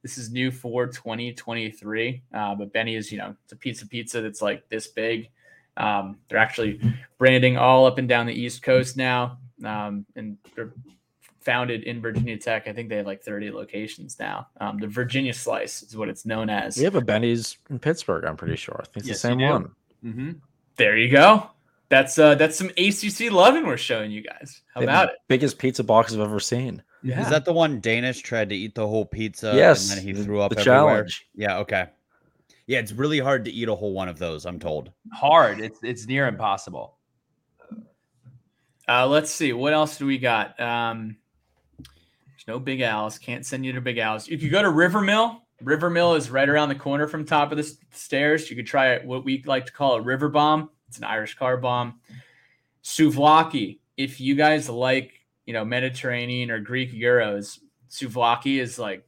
Speaker 5: This is new for 2023, uh, but Benny is, you know, it's a pizza pizza that's like this big. Um, they're actually branding all up and down the East Coast now, um, and they're founded in Virginia Tech. I think they have like 30 locations now. Um, the Virginia Slice is what it's known as.
Speaker 4: We have a Benny's in Pittsburgh. I'm pretty sure. I think it's
Speaker 1: Yes,
Speaker 4: the same one.
Speaker 1: Mm-hmm.
Speaker 5: There you go. That's uh, that's some ACC loving we're showing you guys. How
Speaker 4: They
Speaker 5: about it?
Speaker 4: Biggest pizza box I've ever seen. Yeah.
Speaker 2: Is that the one Danish tried to eat the whole pizza?
Speaker 4: yes,
Speaker 2: and then he threw up
Speaker 4: the
Speaker 2: everywhere?
Speaker 4: challenge.
Speaker 2: Yeah, okay. Yeah, it's really hard to eat a whole one of those. I'm told.
Speaker 1: hard? It's it's near impossible.
Speaker 5: Uh, let's see. What else do we got? Um, there's no Big Al's. Can't send you to Big Al's. If you could go to River Mill. River Mill is right around the corner from top of the s- stairs. You could try what we like to call a river bomb. It's an Irish car bomb. Souvlaki. If you guys like, you know, Mediterranean or Greek euros, Souvlaki is like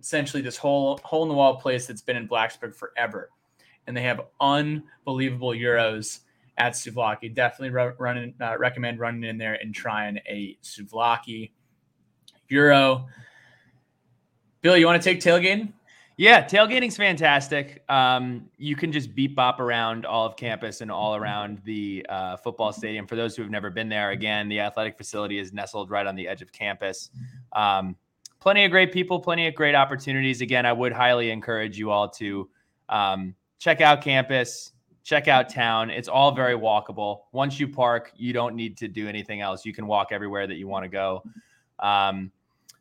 Speaker 5: essentially this whole hole in the wall place that's been in Blacksburg forever, and they have unbelievable Euros at Souvlaki. Definitely ru- running, uh, recommend running in there and trying a Souvlaki Euro. Bill, you want to take tailgating?
Speaker 1: Yeah, tailgating's fantastic. Um, you can just beep bop around all of campus and all around the uh, football stadium. For those who have never been there, again, the athletic facility is nestled right on the edge of campus. Um, plenty of great people, plenty of great opportunities. Again, I would highly encourage you all to um, check out campus, check out town. It's all very walkable. Once you park, you don't need to do anything else. You can walk everywhere that you want to go. Um,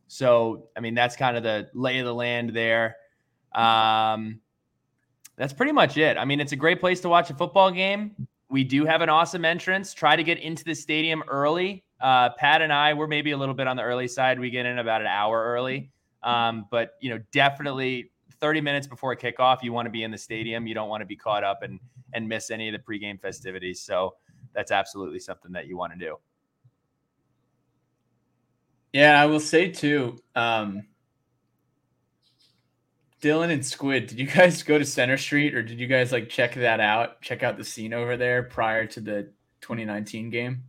Speaker 1: so, I mean, that's kind of the lay of the land there. Um, that's pretty much it. I mean, it's a great place to watch a football game. We do have an awesome entrance. Try to get into the stadium early. Uh, Pat and I, we're maybe a little bit on the early side. We get in about an hour early. Um, but you know, definitely 30 minutes before kickoff, you want to be in the stadium. You don't want to be caught up and and miss any of the pregame festivities. So that's absolutely something that you want to do.
Speaker 5: Yeah, I will say too. Um, Dylan and Squid, did you guys go to Center Street or did you guys like check that out? Check out the scene over there prior to the 2019 game?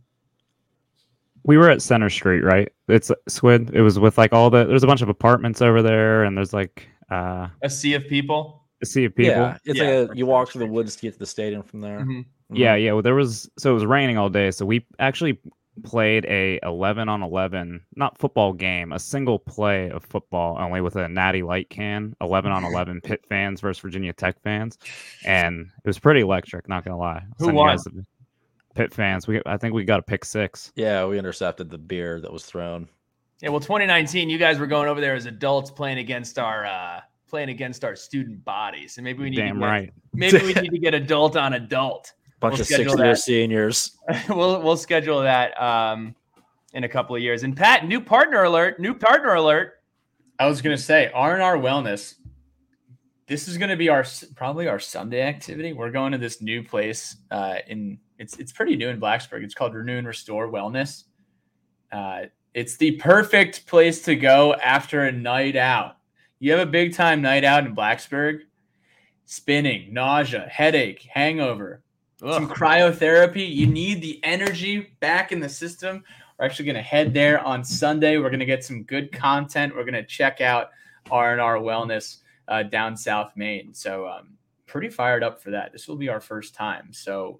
Speaker 3: We were at Center Street, right? It's Squid. It was with like all the. There's a bunch of apartments over there, and there's like uh,
Speaker 1: A sea of people.
Speaker 3: a sea of people.
Speaker 4: Yeah, it's
Speaker 1: Yeah,
Speaker 4: like a, you walk through the woods to get to the stadium from there.
Speaker 1: Mhm.
Speaker 4: Mhm.
Speaker 3: Yeah, yeah. Well, there was so it was raining all day, so we actually played a 11 on 11, not football game, a single play of football, only with a Natty Light can, 11 on 11 Pitt fans versus Virginia Tech fans, and it was pretty electric. Not gonna lie. I'll
Speaker 1: Who
Speaker 3: send you
Speaker 1: won?
Speaker 3: Guys the- Pitt fans. We I think we got a pick six.
Speaker 4: Yeah, we intercepted the beer that was thrown.
Speaker 1: Yeah, well, 2019, you guys were going over there as adults playing against our uh playing against our student bodies. And maybe we need
Speaker 3: Damn
Speaker 1: to get,
Speaker 3: right.
Speaker 1: maybe we need to get adult on adult.
Speaker 4: Bunch
Speaker 1: We'll
Speaker 4: of six-year seniors.
Speaker 1: we'll we'll schedule that um in a couple of years. And Pat, new partner alert, new partner alert.
Speaker 5: I was gonna say R and R Wellness. This is gonna be our probably our Sunday activity. We're going to this new place uh, in it's it's pretty new in Blacksburg. It's called Renew and Restore Wellness. Uh, it's the perfect place to go after a night out. You have a big time night out in Blacksburg, spinning, nausea, headache, hangover, some cryotherapy. You need the energy back in the system. We're actually going to head there on Sunday. We're going to get some good content. We're going to check out R and R Wellness. uh, down South Main. So um, pretty fired up for that. This will be our first time. So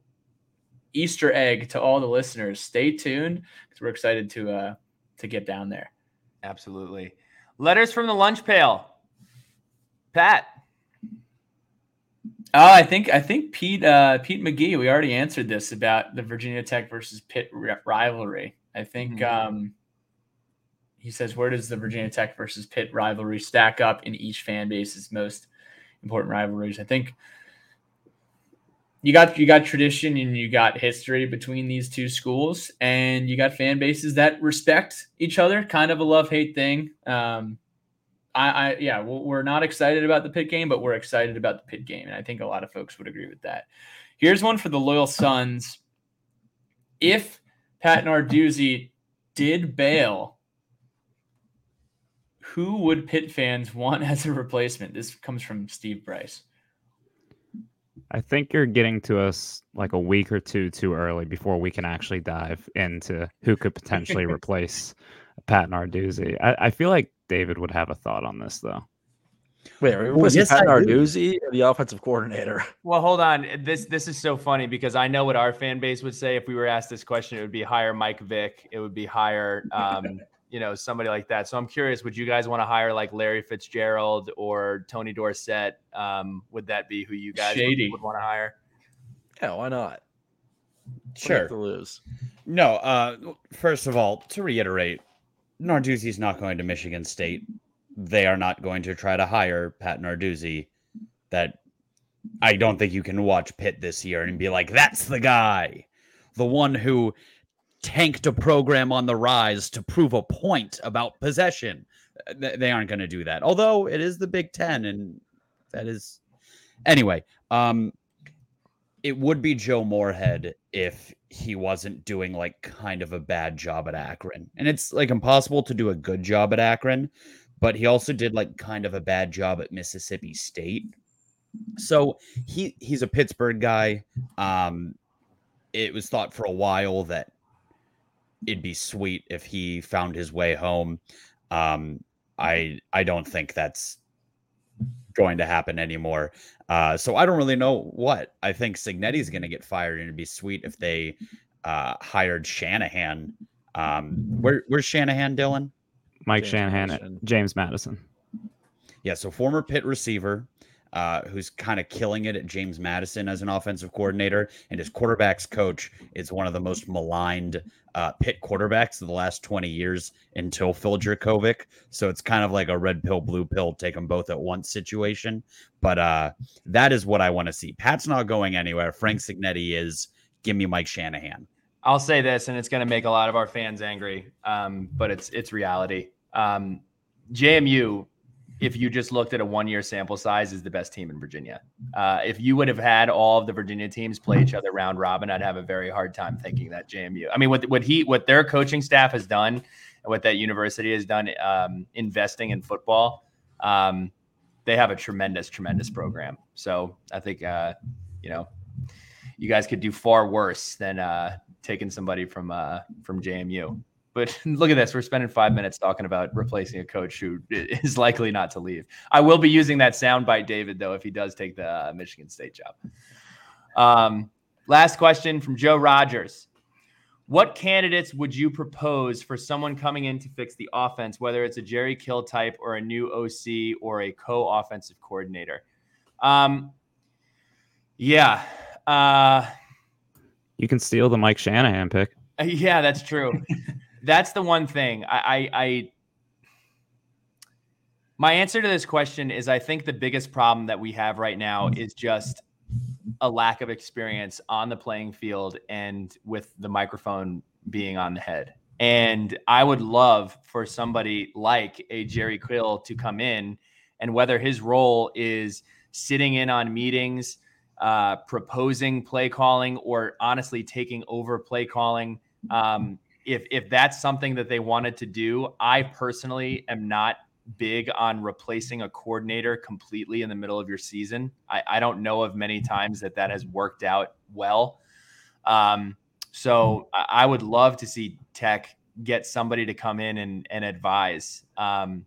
Speaker 5: Easter egg to all the listeners. Stay tuned because we're excited to uh, to get down there.
Speaker 1: Absolutely. Letters from the lunch pail. Pat.
Speaker 5: Oh, I think I think Pete uh, Pete McGee. We already answered this about the Virginia Tech versus Pitt rivalry. I think mm-hmm. um, he says, "Where does the Virginia Tech versus Pitt rivalry stack up in each fan base's most important rivalries?" I think you got you got tradition and you got history between these two schools, and you got fan bases that respect each other. Kind of a love hate thing. Um, I, I yeah, we're not excited about the Pitt game, but we're excited about the Pitt game, and I think a lot of folks would agree with that. Here's one for the loyal sons. If Pat Narduzzi did bail, who would Pitt fans want as a replacement? This comes from Steve Bryce.
Speaker 3: I think you're getting to us like a week or two too early before we can actually dive into who could potentially replace Pat Narduzzi. I, I, feel like David would have a thought on this though.
Speaker 4: Wait, are we yes, Pat Narduzzi or the offensive coordinator?
Speaker 1: Well, hold on. This this is so funny because I know what our fan base would say if we were asked this question. It would be hire Mike Vick. It would be hire um, you know, somebody like that. So I'm curious, would you guys want to hire like Larry Fitzgerald or Tony Dorsett? Um, would that be who you guys would, would, want to hire?
Speaker 4: Yeah, why not?
Speaker 2: Sure. To lose. No, uh, first of all, to reiterate, Narduzzi's not going to Michigan State. They are not going to try to hire Pat Narduzzi. That I don't think you can watch Pitt this year and be like, that's the guy. The one who tanked a program on the rise to prove a point about possession. They aren't going to do that. Although it is the Big 10 and that is anyway, um it would be Joe Moorhead if he wasn't doing like kind of a bad job at Akron. And it's like impossible to do a good job at Akron, but he also did like kind of a bad job at Mississippi State. So he he's a Pittsburgh guy. Um it was thought for a while that it'd be sweet if he found his way home. Um, I I don't think that's going to happen anymore. Uh, so I don't really know what I think. Cignetti's going to get fired, and it'd be sweet if they uh, hired Shanahan. Um, where where's Shanahan, Dylan?
Speaker 3: Mike James Shanahan, Madison. James Madison.
Speaker 2: Yeah, so former Pitt receiver, uh, who's kind of killing it at James Madison as an offensive coordinator, and his quarterbacks coach is one of the most maligned uh, Pitt quarterbacks of the last 20 years until Phil Jurkovec. So it's kind of like a red pill, blue pill, take them both at once situation. But uh, that is what I want to see. Pat's not going anywhere. Frank Cignetti is. Give me Mike Shanahan.
Speaker 1: I'll say this, and it's going to make a lot of our fans angry, um, but it's it's reality. Um, JMU if you just looked at a one year sample size, is the best team in Virginia. Uh, if you would have had all of the Virginia teams play each other round robin, I'd have a very hard time thinking that JMU. I mean, what what he what their coaching staff has done, and what that university has done, um, investing in football, um, they have a tremendous, tremendous program. So I think uh, you know, you guys could do far worse than uh, taking somebody from uh, from JMU. But look at this. We're spending five minutes talking about replacing a coach who is likely not to leave. I will be using that soundbite, David, though, if he does take the uh, Michigan State job. Um, last question from Joe Rogers. What candidates would you propose for someone coming in to fix the offense, whether it's a Jerry Kill type or a new OC or a co offensive coordinator? Um, yeah. Uh,
Speaker 3: you can steal the Mike Shanahan pick.
Speaker 1: Yeah, that's true. That's the one thing I, I, I my answer to this question is I think the biggest problem that we have right now is just a lack of experience on the playing field and with the microphone being on the head. And I would love for somebody like a Jerry Kill to come in and whether his role is sitting in on meetings, uh, proposing play calling, or honestly taking over play calling. Um, if if that's something that they wanted to do, I personally am not big on replacing a coordinator completely in the middle of your season. I, I don't know of many times that that has worked out well. Um, so I, would love to see Tech get somebody to come in and and advise. Um,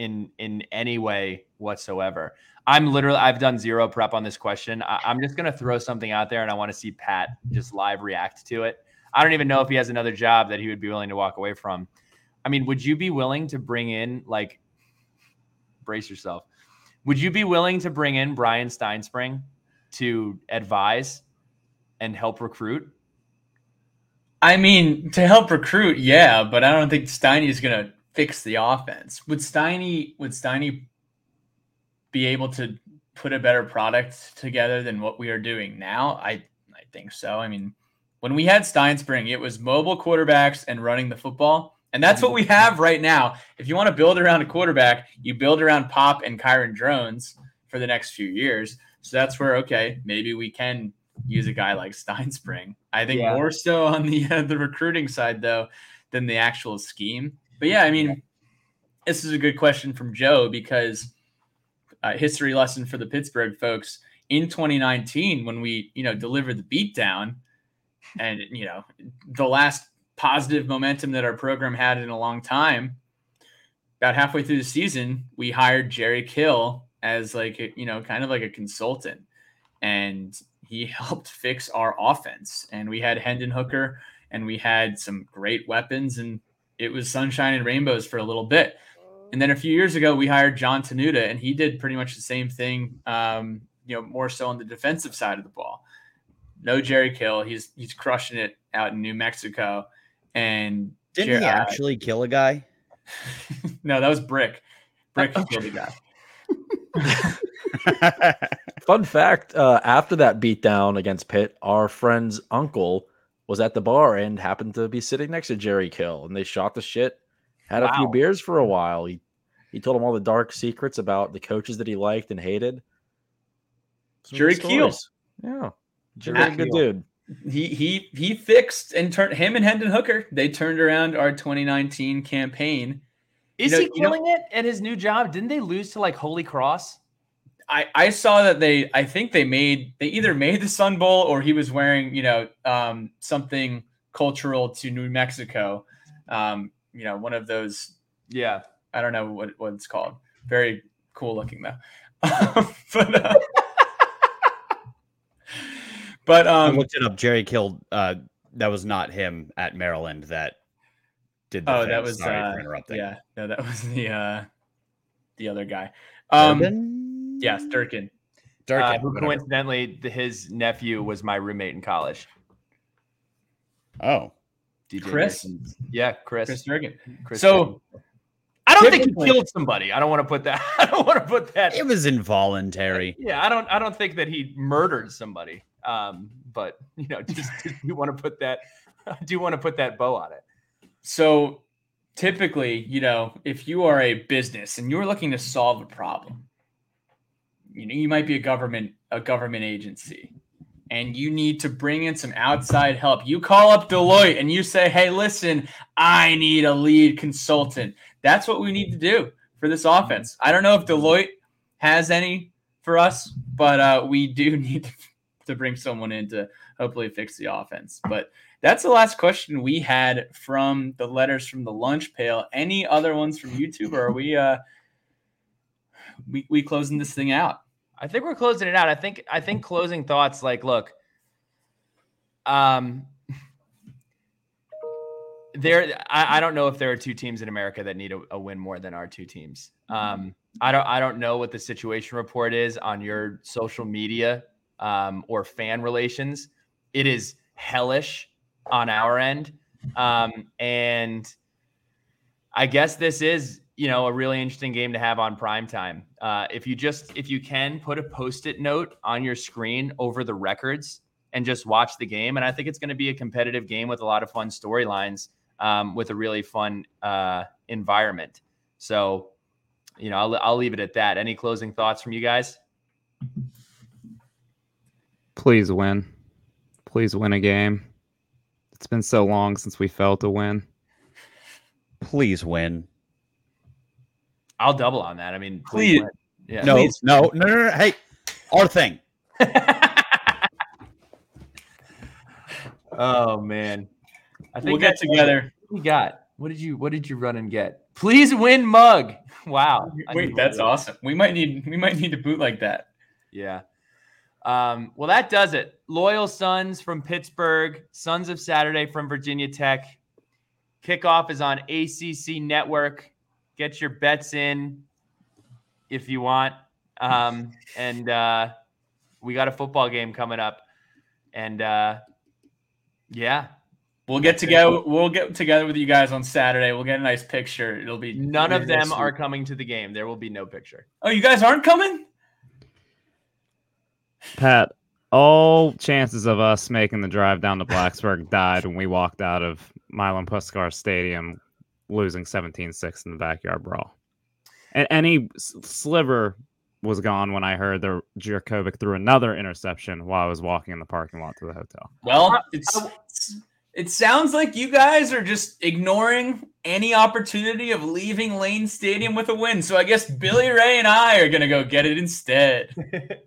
Speaker 1: in in any way whatsoever. I'm literally I've done zero prep on this question. I, I'm just gonna throw something out there, and I want to see Pat just live react to it. I don't even know if he has another job that he would be willing to walk away from. I mean, would you be willing to bring in like brace yourself? Would you be willing to bring in Bryan Stinespring to advise and help recruit?
Speaker 5: I mean, to help recruit, yeah, but I don't think Steiny is going to fix the offense. Would Steiny would Steiny be able to put a better product together than what we are doing now? I I think so. I mean, when we had Stinespring, it was mobile quarterbacks and running the football. And that's what we have right now. If you want to build around a quarterback, you build around Pop and Kyron Drones for the next few years. So that's where okay, maybe we can use a guy like Stinespring. I think
Speaker 1: Yeah.
Speaker 5: more so on the uh, the recruiting side though than the actual scheme. But yeah, I mean, this is a good question from Joe because uh, history lesson for the Pittsburgh folks in 2019 when we you know delivered the beatdown and you know the last positive momentum that our program had in a long time. About halfway through the season, we hired Jerry Kill as like a, you know kind of like a consultant, and he helped fix our offense. And we had Hendon Hooker, and we had some great weapons, and it was sunshine and rainbows for a little bit. And then a few years ago, we hired Jon Tenuta, and he did pretty much the same thing. Um, you know, more so on the defensive side of the ball. No Jerry Kill. He's he's crushing it out in New Mexico. And
Speaker 2: Didn't
Speaker 5: Jer-
Speaker 2: he
Speaker 5: uh,
Speaker 2: actually kill a guy?
Speaker 5: no, that was Brick. Brick killed the guy.
Speaker 4: Fun fact: uh, After that beatdown against Pitt, our friend's uncle was at the bar and happened to be sitting next to Jerry Kill, and they shot the shit, had a few beers for a while. He he told him all the dark secrets about the coaches that he liked and hated. Some
Speaker 5: Jerry
Speaker 4: good
Speaker 5: Keel.
Speaker 4: yeah,
Speaker 1: Jerry
Speaker 4: Jerry, good
Speaker 1: Keel.
Speaker 4: dude.
Speaker 5: He he he fixed and turned him and Hendon Hooker. They turned around our 2019 campaign.
Speaker 1: Is
Speaker 5: You know-
Speaker 1: he
Speaker 5: you know-
Speaker 1: killing it at his new job? Didn't they lose to like Holy Cross?
Speaker 5: I, I saw that they I think they made they either made the Sun Bowl or he was wearing you know um, something cultural to New Mexico, um, you know one of those
Speaker 1: Yeah.
Speaker 5: I don't know what, what it's called. Very cool looking though. but uh, but
Speaker 2: I
Speaker 5: um,
Speaker 2: looked it up. Jerry killed. Uh, that was not him at Maryland. That did. The
Speaker 5: oh
Speaker 2: thing.
Speaker 5: that was
Speaker 2: Sorry
Speaker 5: uh,
Speaker 2: for interrupting.
Speaker 5: yeah no that was the uh, the other guy. Um,
Speaker 2: Durban?
Speaker 5: yes, Durkin.
Speaker 2: Durkin,
Speaker 1: Uh, who
Speaker 2: whatever.
Speaker 1: coincidentally, his nephew was my roommate in college.
Speaker 2: Oh,
Speaker 1: DJ
Speaker 5: Chris?
Speaker 1: Yeah, Chris.
Speaker 5: Chris Durkin.
Speaker 1: Chris
Speaker 5: So,
Speaker 1: Durkin. I don't think he killed somebody. I don't want to put that. I don't want to put that.
Speaker 2: it was involuntary.
Speaker 1: Yeah, I don't. I don't think that he murdered somebody. Um, but you know, just, just you want to put that. Do want to put that bow on it.
Speaker 5: So typically, you know, if you are a business and you're looking to solve a problem, you know, you might be a government a government agency and you need to bring in some outside help. You call up Deloitte and you say, "Hey, listen, I need a lead consultant." That's what we need to do for this offense. I don't know if Deloitte has any for us, but uh, we do need to, to bring someone in to hopefully fix the offense. But that's the last question we had from the letters from the lunch pail. Any other ones from YouTube, or are we uh we we closing this thing out?
Speaker 1: I think we're closing it out. I think I think closing thoughts like look um there I, I don't know if there are two teams in America that need a, a win more than our two teams. Um I don't I don't know what the situation report is on your social media um or fan relations. It is hellish on our end. Um and I guess this is, you know, a really interesting game to have on prime time. Uh, if you just, if you can, put a post-it note on your screen over the records and just watch the game. And I think it's going to be a competitive game with a lot of fun storylines, um, with a really fun uh, environment. So, you know, I'll, I'll leave it at that. Any closing thoughts from you guys?
Speaker 3: Please win. Please win a game. It's been so long since we felt a win.
Speaker 2: Please win.
Speaker 1: I'll double on that. I mean,
Speaker 5: Please.
Speaker 1: win. Yeah.
Speaker 2: No, no, no, no, no. Hey, our thing.
Speaker 1: oh man. I think
Speaker 5: We'll get together.
Speaker 1: What we got? What did you What did you run and get? Please win mug. Wow. I
Speaker 5: Wait, that's awesome. We might need we might need to boot like that.
Speaker 1: Yeah. Um, well, that does it. Loyal Sons from Pittsburgh, Sons of Saturday from Virginia Tech. Kickoff is on ACC Network. Get your bets in if you want. Um, and uh, we got a football game coming up. And uh, yeah,
Speaker 5: We'll get together. We'll get together with you guys on Saturday. We'll get a nice picture. It'll be
Speaker 1: none of them
Speaker 5: sweet.
Speaker 1: are coming to the game. There will be no picture.
Speaker 5: Oh, you guys aren't coming?
Speaker 3: Pat, all chances of us making the drive down to Blacksburg died when we walked out of Milan Puskar Stadium losing 17-6 in the backyard brawl. And any sliver was gone when I heard the Jurkovec threw another interception while I was walking in the parking lot to the hotel.
Speaker 5: Well, it's it sounds like you guys are just ignoring any opportunity of leaving Lane Stadium with a win. So I guess Billy Ray and I are gonna go get it instead.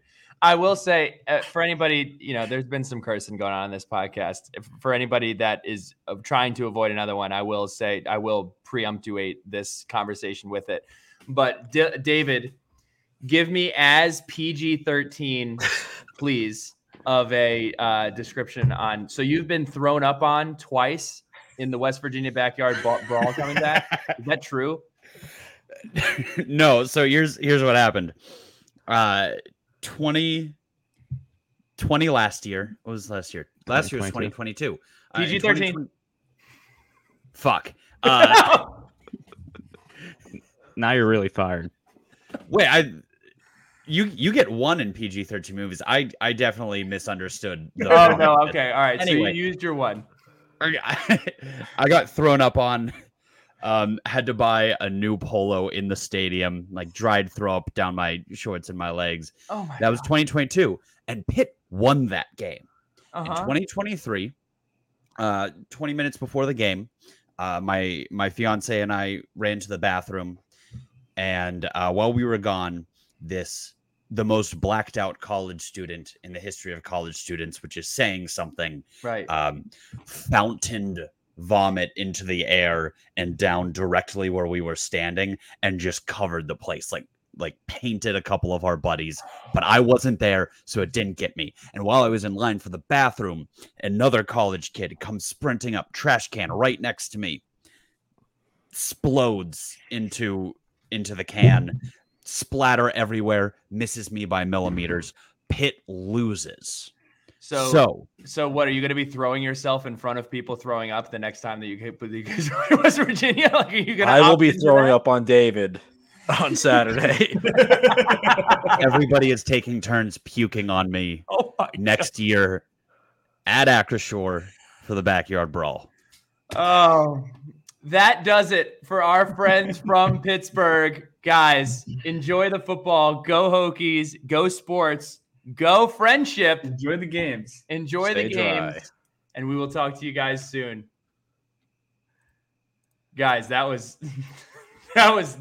Speaker 1: I will say uh, for anybody, you know, there's been some cursing going on in this podcast. If, for anybody that is uh, trying to avoid another one, I will say I will preemptuate this conversation with it. But D- David, give me as PG 13, please, of a uh, description on. So you've been thrown up on twice in the West Virginia backyard ba- brawl coming back. Is that true?
Speaker 2: no, so here's here's what happened. Uh 20 20 last year. What was last year? Last year was
Speaker 3: 2022.
Speaker 2: 2022. Uh, in
Speaker 1: PG-13.
Speaker 2: 2020 Fuck. Uh
Speaker 3: Now you're really fired.
Speaker 2: wait, I you you get one in PG-13 movies. I I definitely misunderstood. the
Speaker 1: oh no. Okay. All right.
Speaker 2: Anyway.
Speaker 1: So you used your one.
Speaker 2: I got thrown up on. Um, had to buy a new polo in the stadium, like dried throw up down my shorts and my legs.
Speaker 1: Oh my.
Speaker 2: That was 2022, and Pitt won that game. In
Speaker 1: uh-huh.
Speaker 2: 2023, uh, 20 minutes before the game, uh, my my fiance and I ran to the bathroom, and uh, while we were gone, this the most blacked out college student in the history of college students, which is saying something,
Speaker 1: Right.
Speaker 2: um, fountained vomit into the air and down directly where we were standing, and just covered the place like like painted a couple of our buddies but I wasn't there, so it didn't get me. And while I was in line for the bathroom, another college kid comes sprinting up, trash can right next to me, explodes into into the can, splatter everywhere, misses me by millimeters. Pitt loses.
Speaker 1: So,
Speaker 2: so
Speaker 1: so what are you going to be throwing yourself in front of people throwing up the next time that you get you guys West Virginia? Like, are you going to?
Speaker 4: I will be throwing up on David on Saturday.
Speaker 2: everybody is taking turns puking on me
Speaker 1: Oh my
Speaker 2: next year at Acrisure for the backyard brawl.
Speaker 1: Oh, that does it for our friends from Pittsburgh. Guys, enjoy the football. Go Hokies. Go sports. Go friendship.
Speaker 5: Enjoy the games.
Speaker 1: Enjoy
Speaker 4: Stay
Speaker 1: the
Speaker 4: dry.
Speaker 1: games. And we will talk to you guys soon. Guys, that was that was